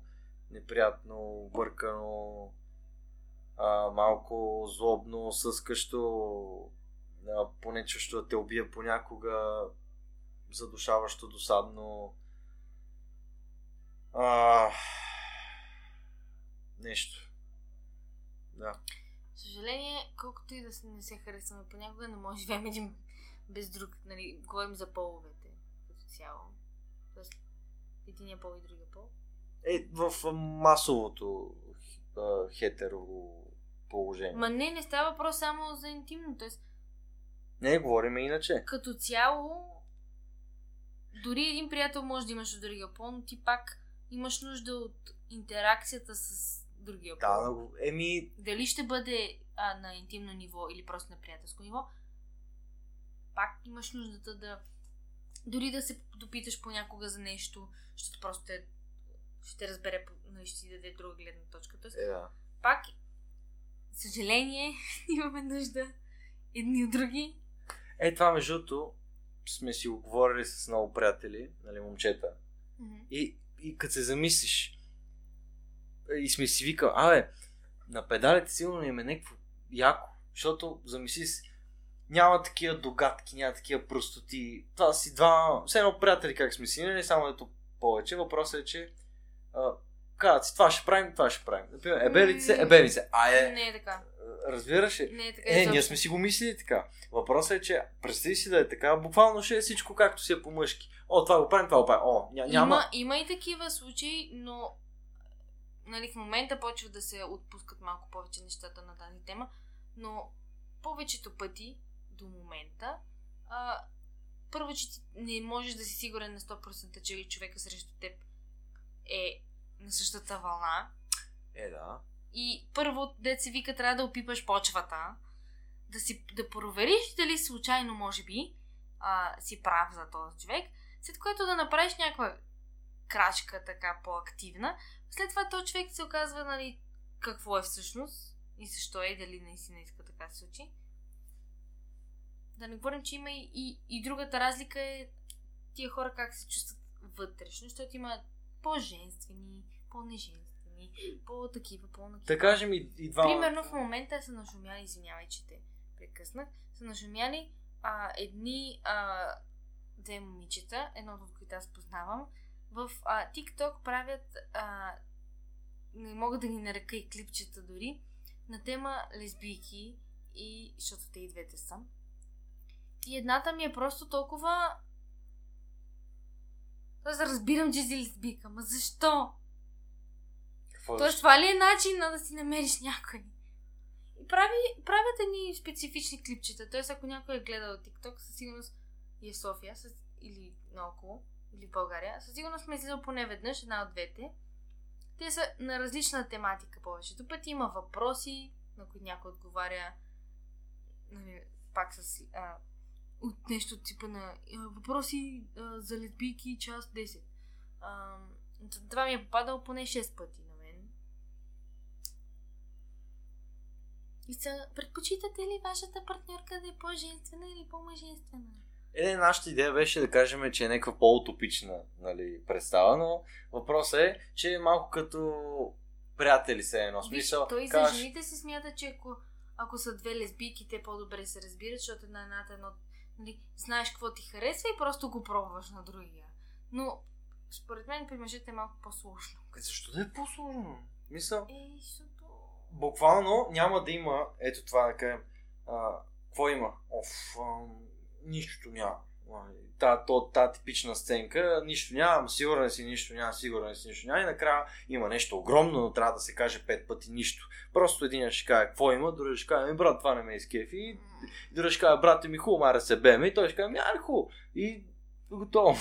неприятно, бъркано, а, малко злобно, съскащо, а, понечещо да те убие понякога, задушаващо, досадно. А, нещо. Да. Съжаление, колкото и да не се харесваме понякога, не може да живеем един без друг. Нали, говорим за половете като цяло. Тоест, единия пол и другия пол. Е, в масовото хетеро положение. Ма не, не става въпрос само за интимно. Тоест, Не, говорим иначе. като цяло, дори един приятел може да имаш от другия пол, но ти пак имаш нужда от интеракцията с другия пол. Да, еми, Дали ще бъде а, на интимно ниво или просто на приятелско ниво, пак имаш нуждата да дори да се допиташ понякога за нещо, защото просто те, ще разбере, по- нали, ще ти даде друга гледна точка. Тоест, е, да. пак, съжаление, имаме нужда едни от други. Е, това между другото сме си го говорили с много приятели, нали, момчета. И, и като се замислиш, и сме си викал, абе, на педалите сигурно им е някакво яко, защото замисли си, няма такива догадки, няма такива простоти. Това си два, все едно приятели как сме си, не само ето повече. Въпросът е, че а, казват си, това ще правим, това ще правим. Например, ебели се, ебели се. А е, Не е така. разбираш ли? Не е така. Е, ние сме си го мислили така. Въпросът е, че представи си да е така, буквално ще е всичко както си е по мъжки. О, това го правим, това го правим. О, ня, няма. Има, има и такива случаи, но нали, в момента почва да се отпускат малко повече нещата на тази тема, но повечето пъти до момента а, първо, че ти не можеш да си сигурен на 100% че човека срещу теб е на същата вълна. Е, да. И първо, дет се вика, трябва да опипаш почвата, да, си, да провериш дали случайно, може би, а, си прав за този човек, след което да направиш някаква крачка така по-активна. След това този човек се оказва, нали, какво е всъщност и защо е, дали наистина иска така се случи. Да не говорим, че има и, и, и другата разлика е тия хора как се чувстват вътрешно, защото има по-женствени, по-неженствени, по-такива, по-накива. Да кажем и, и два. Примерно в момента са нашумяли, извинявай, че те прекъснах, са нашумяли а, едни а, две момичета, едното от които аз познавам, в а, TikTok правят, а, не мога да ги нарека и клипчета дори, на тема лесбийки и, защото те и двете са. И едната ми е просто толкова... Тоест разбирам, че си лесбийка, ма защо? Какво Тоест, това ли е начин да си намериш някой? И прави, правят едни специфични клипчета. Тоест, ако някой е гледал TikTok, със сигурност и е София, с, или наоколо, или България, със сигурност сме излизал поне веднъж, една от двете. Те са на различна тематика повечето пъти. Има въпроси, на които някой отговаря нали, пак с а, от нещо от типа на въпроси а, за лесбийки част 10. А, това ми е попадало поне 6 пъти на мен. И са, предпочитате ли вашата партньорка да е по-женствена или по-мъжествена? Е, нашата идея беше да кажем, че е някаква по-утопична нали, представа, но въпросът е, че е малко като приятели се едно. Виж, Смисъл, той за кажеш, жените се смята, че ако, ако са две лесбийки, те по-добре се разбират, защото една едната едно, нали, знаеш какво ти харесва и просто го пробваш на другия. Но, според мен, при мъжете е малко по-сложно. «Е, защо да е по-сложно? Мисъл, Е, защото... буквално няма да има, ето това да кажем, а, какво има? Оф, а, нищо няма. Та, то, та типична сценка, нищо няма, сигурен си, нищо няма, сигурен си, нищо няма. И накрая има нещо огромно, но трябва да се каже пет пъти нищо. Просто един ще каже какво има, другия ще каже, брат, това не ме изкефи. И другия ще каже, брат ми хубаво, маре се беме. И той ще каже, ми аре хубаво. И готово.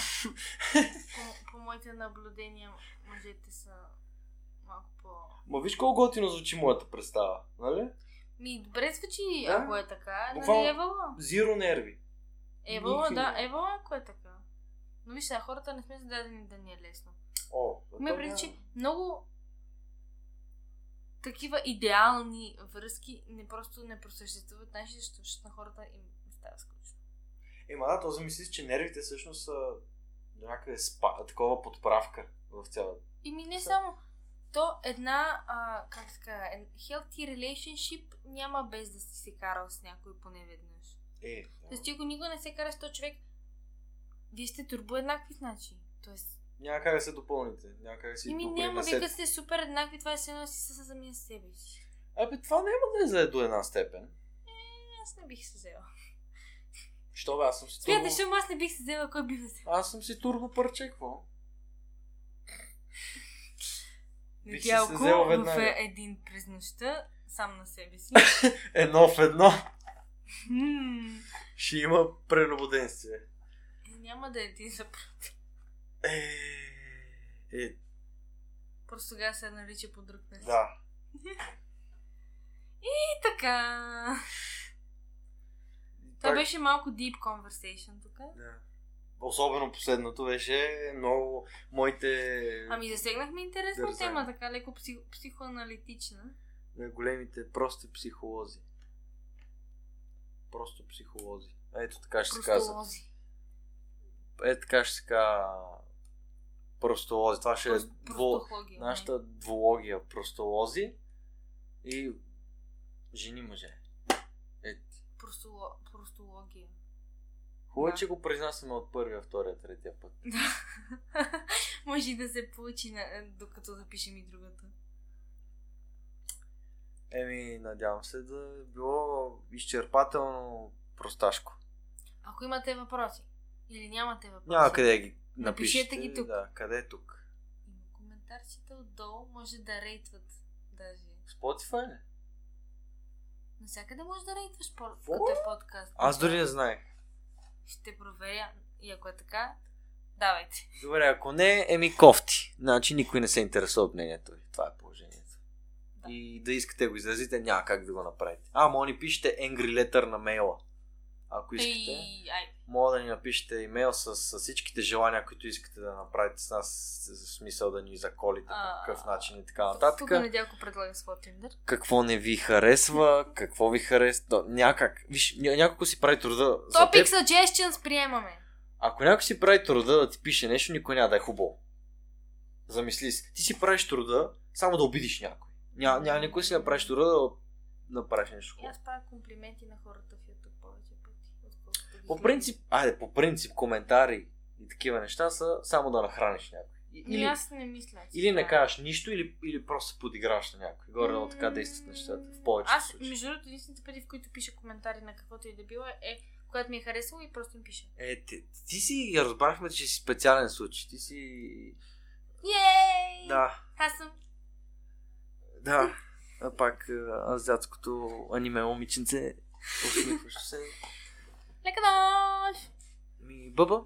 По, по моите наблюдения, мъжете са малко по... Ма виж колко готино звучи моята представа, нали? Ми, добре звучи, Да. ако е така. Буквално- Нали, Евала? Зиро нерви. Никакви да. Евала, ако е така. Но виж сега, хората не сме зададени да ни е лесно. О, Ме преди, че много такива идеални връзки не просто не просъществуват, защо? защото на хората им става скучно. Ема да, то замислиш, че нервите всъщност са някъде спа, такова подправка в цялата. И ми не Са- само. То една, а, как се казва, healthy relationship няма без да си се карал с някой поне веднъж. Е, Тоест ти ако никога не се караш с този човек, вие сте турбо еднакви, значи. Тоест, няма как да се допълните. Няма как да си Ими няма, вие като сте супер еднакви, това е все едно си са самия с себе си. Абе, това няма да е за до една степен. Е, Аз не бих се взела. Що бе, аз съм си турбо... защото аз не бих се взела, кой би взел? Аз съм си турбо парче, какво? Се Недялко взела в веднага. един през нощта, сам на себе си. Едно в едно ще има прелюбоденствие. Няма да е ти за. Е, е, Просто сега се нарича по друг начин. Да. И така. Това беше малко deep conversation тук. Да. Особено последното беше много моите Ами засегнахме интересна Дързане. тема, така леко псих, психоаналитична. на големите прости психолози. Просто психолози. Ето така ще се казва. Ето така ще се казва простолози. Това ще е дво... нашата двология простолози и жени мъже. Ето. Простоло... Простология. Хубаво, е, Да. че го произнасяме от първия, втория, третия път. Да. Може да се получи, на... докато запишем и другата. Еми, надявам се да е било изчерпателно просташко. Ако имате въпроси или нямате въпроси, Няма къде ги Напишете напишете. ги тук. Да, къде е тук? има коментарчета отдолу, може да рейтват даже. Spotify ли? Навсякъде може да рейтваш по- като е подкаст. Аз дори не знаех. Ще проверя и ако е така, давайте. Добре, ако не, еми кофти. Значи никой не се интересува от мнението ви. Това е положението. Да. И да искате го изразите, няма как да го направите. А, може да ни пишете angry letter на мейла. Ако искате. Мога да ни напишете имейл с, с всичките желания, които искате да направите с нас, в смисъл да ни заколите по какъв начин и така нататък. тук Недялко предлага своя Тиндър. Какво не ви харесва, какво ви харесва. Някак. Виж, ня- някой си прави труда за Topic теб. suggestions приемаме. Ако някой си прави труда да ти пише нещо, никой няма да е хубаво. Замисли си. Ти си правиш труда само да обидиш някой. Няма, няма никой си направиш труда да направиш нещо И аз правя комплименти на хората в YouTube повече пъти, По принцип, айде, по принцип, коментари и такива неща са само да нахраниш някой. Или... Аз не мисля. или не е. кажеш нищо, или, или просто се подиграваш на някой. Горе така действат нещата в повечето Аз, случаи. между другото, единствените пъти, в които пиша коментари на каквото и да било, е когато ми е харесало и просто им пиша. Е, ти, ти си разбрахме, че си специален случай. Ти си... Ей! Да, Аз съм. Да. А пак азиатското аниме момиченце, усмихващо се. Лека нощ! Ми, бъба,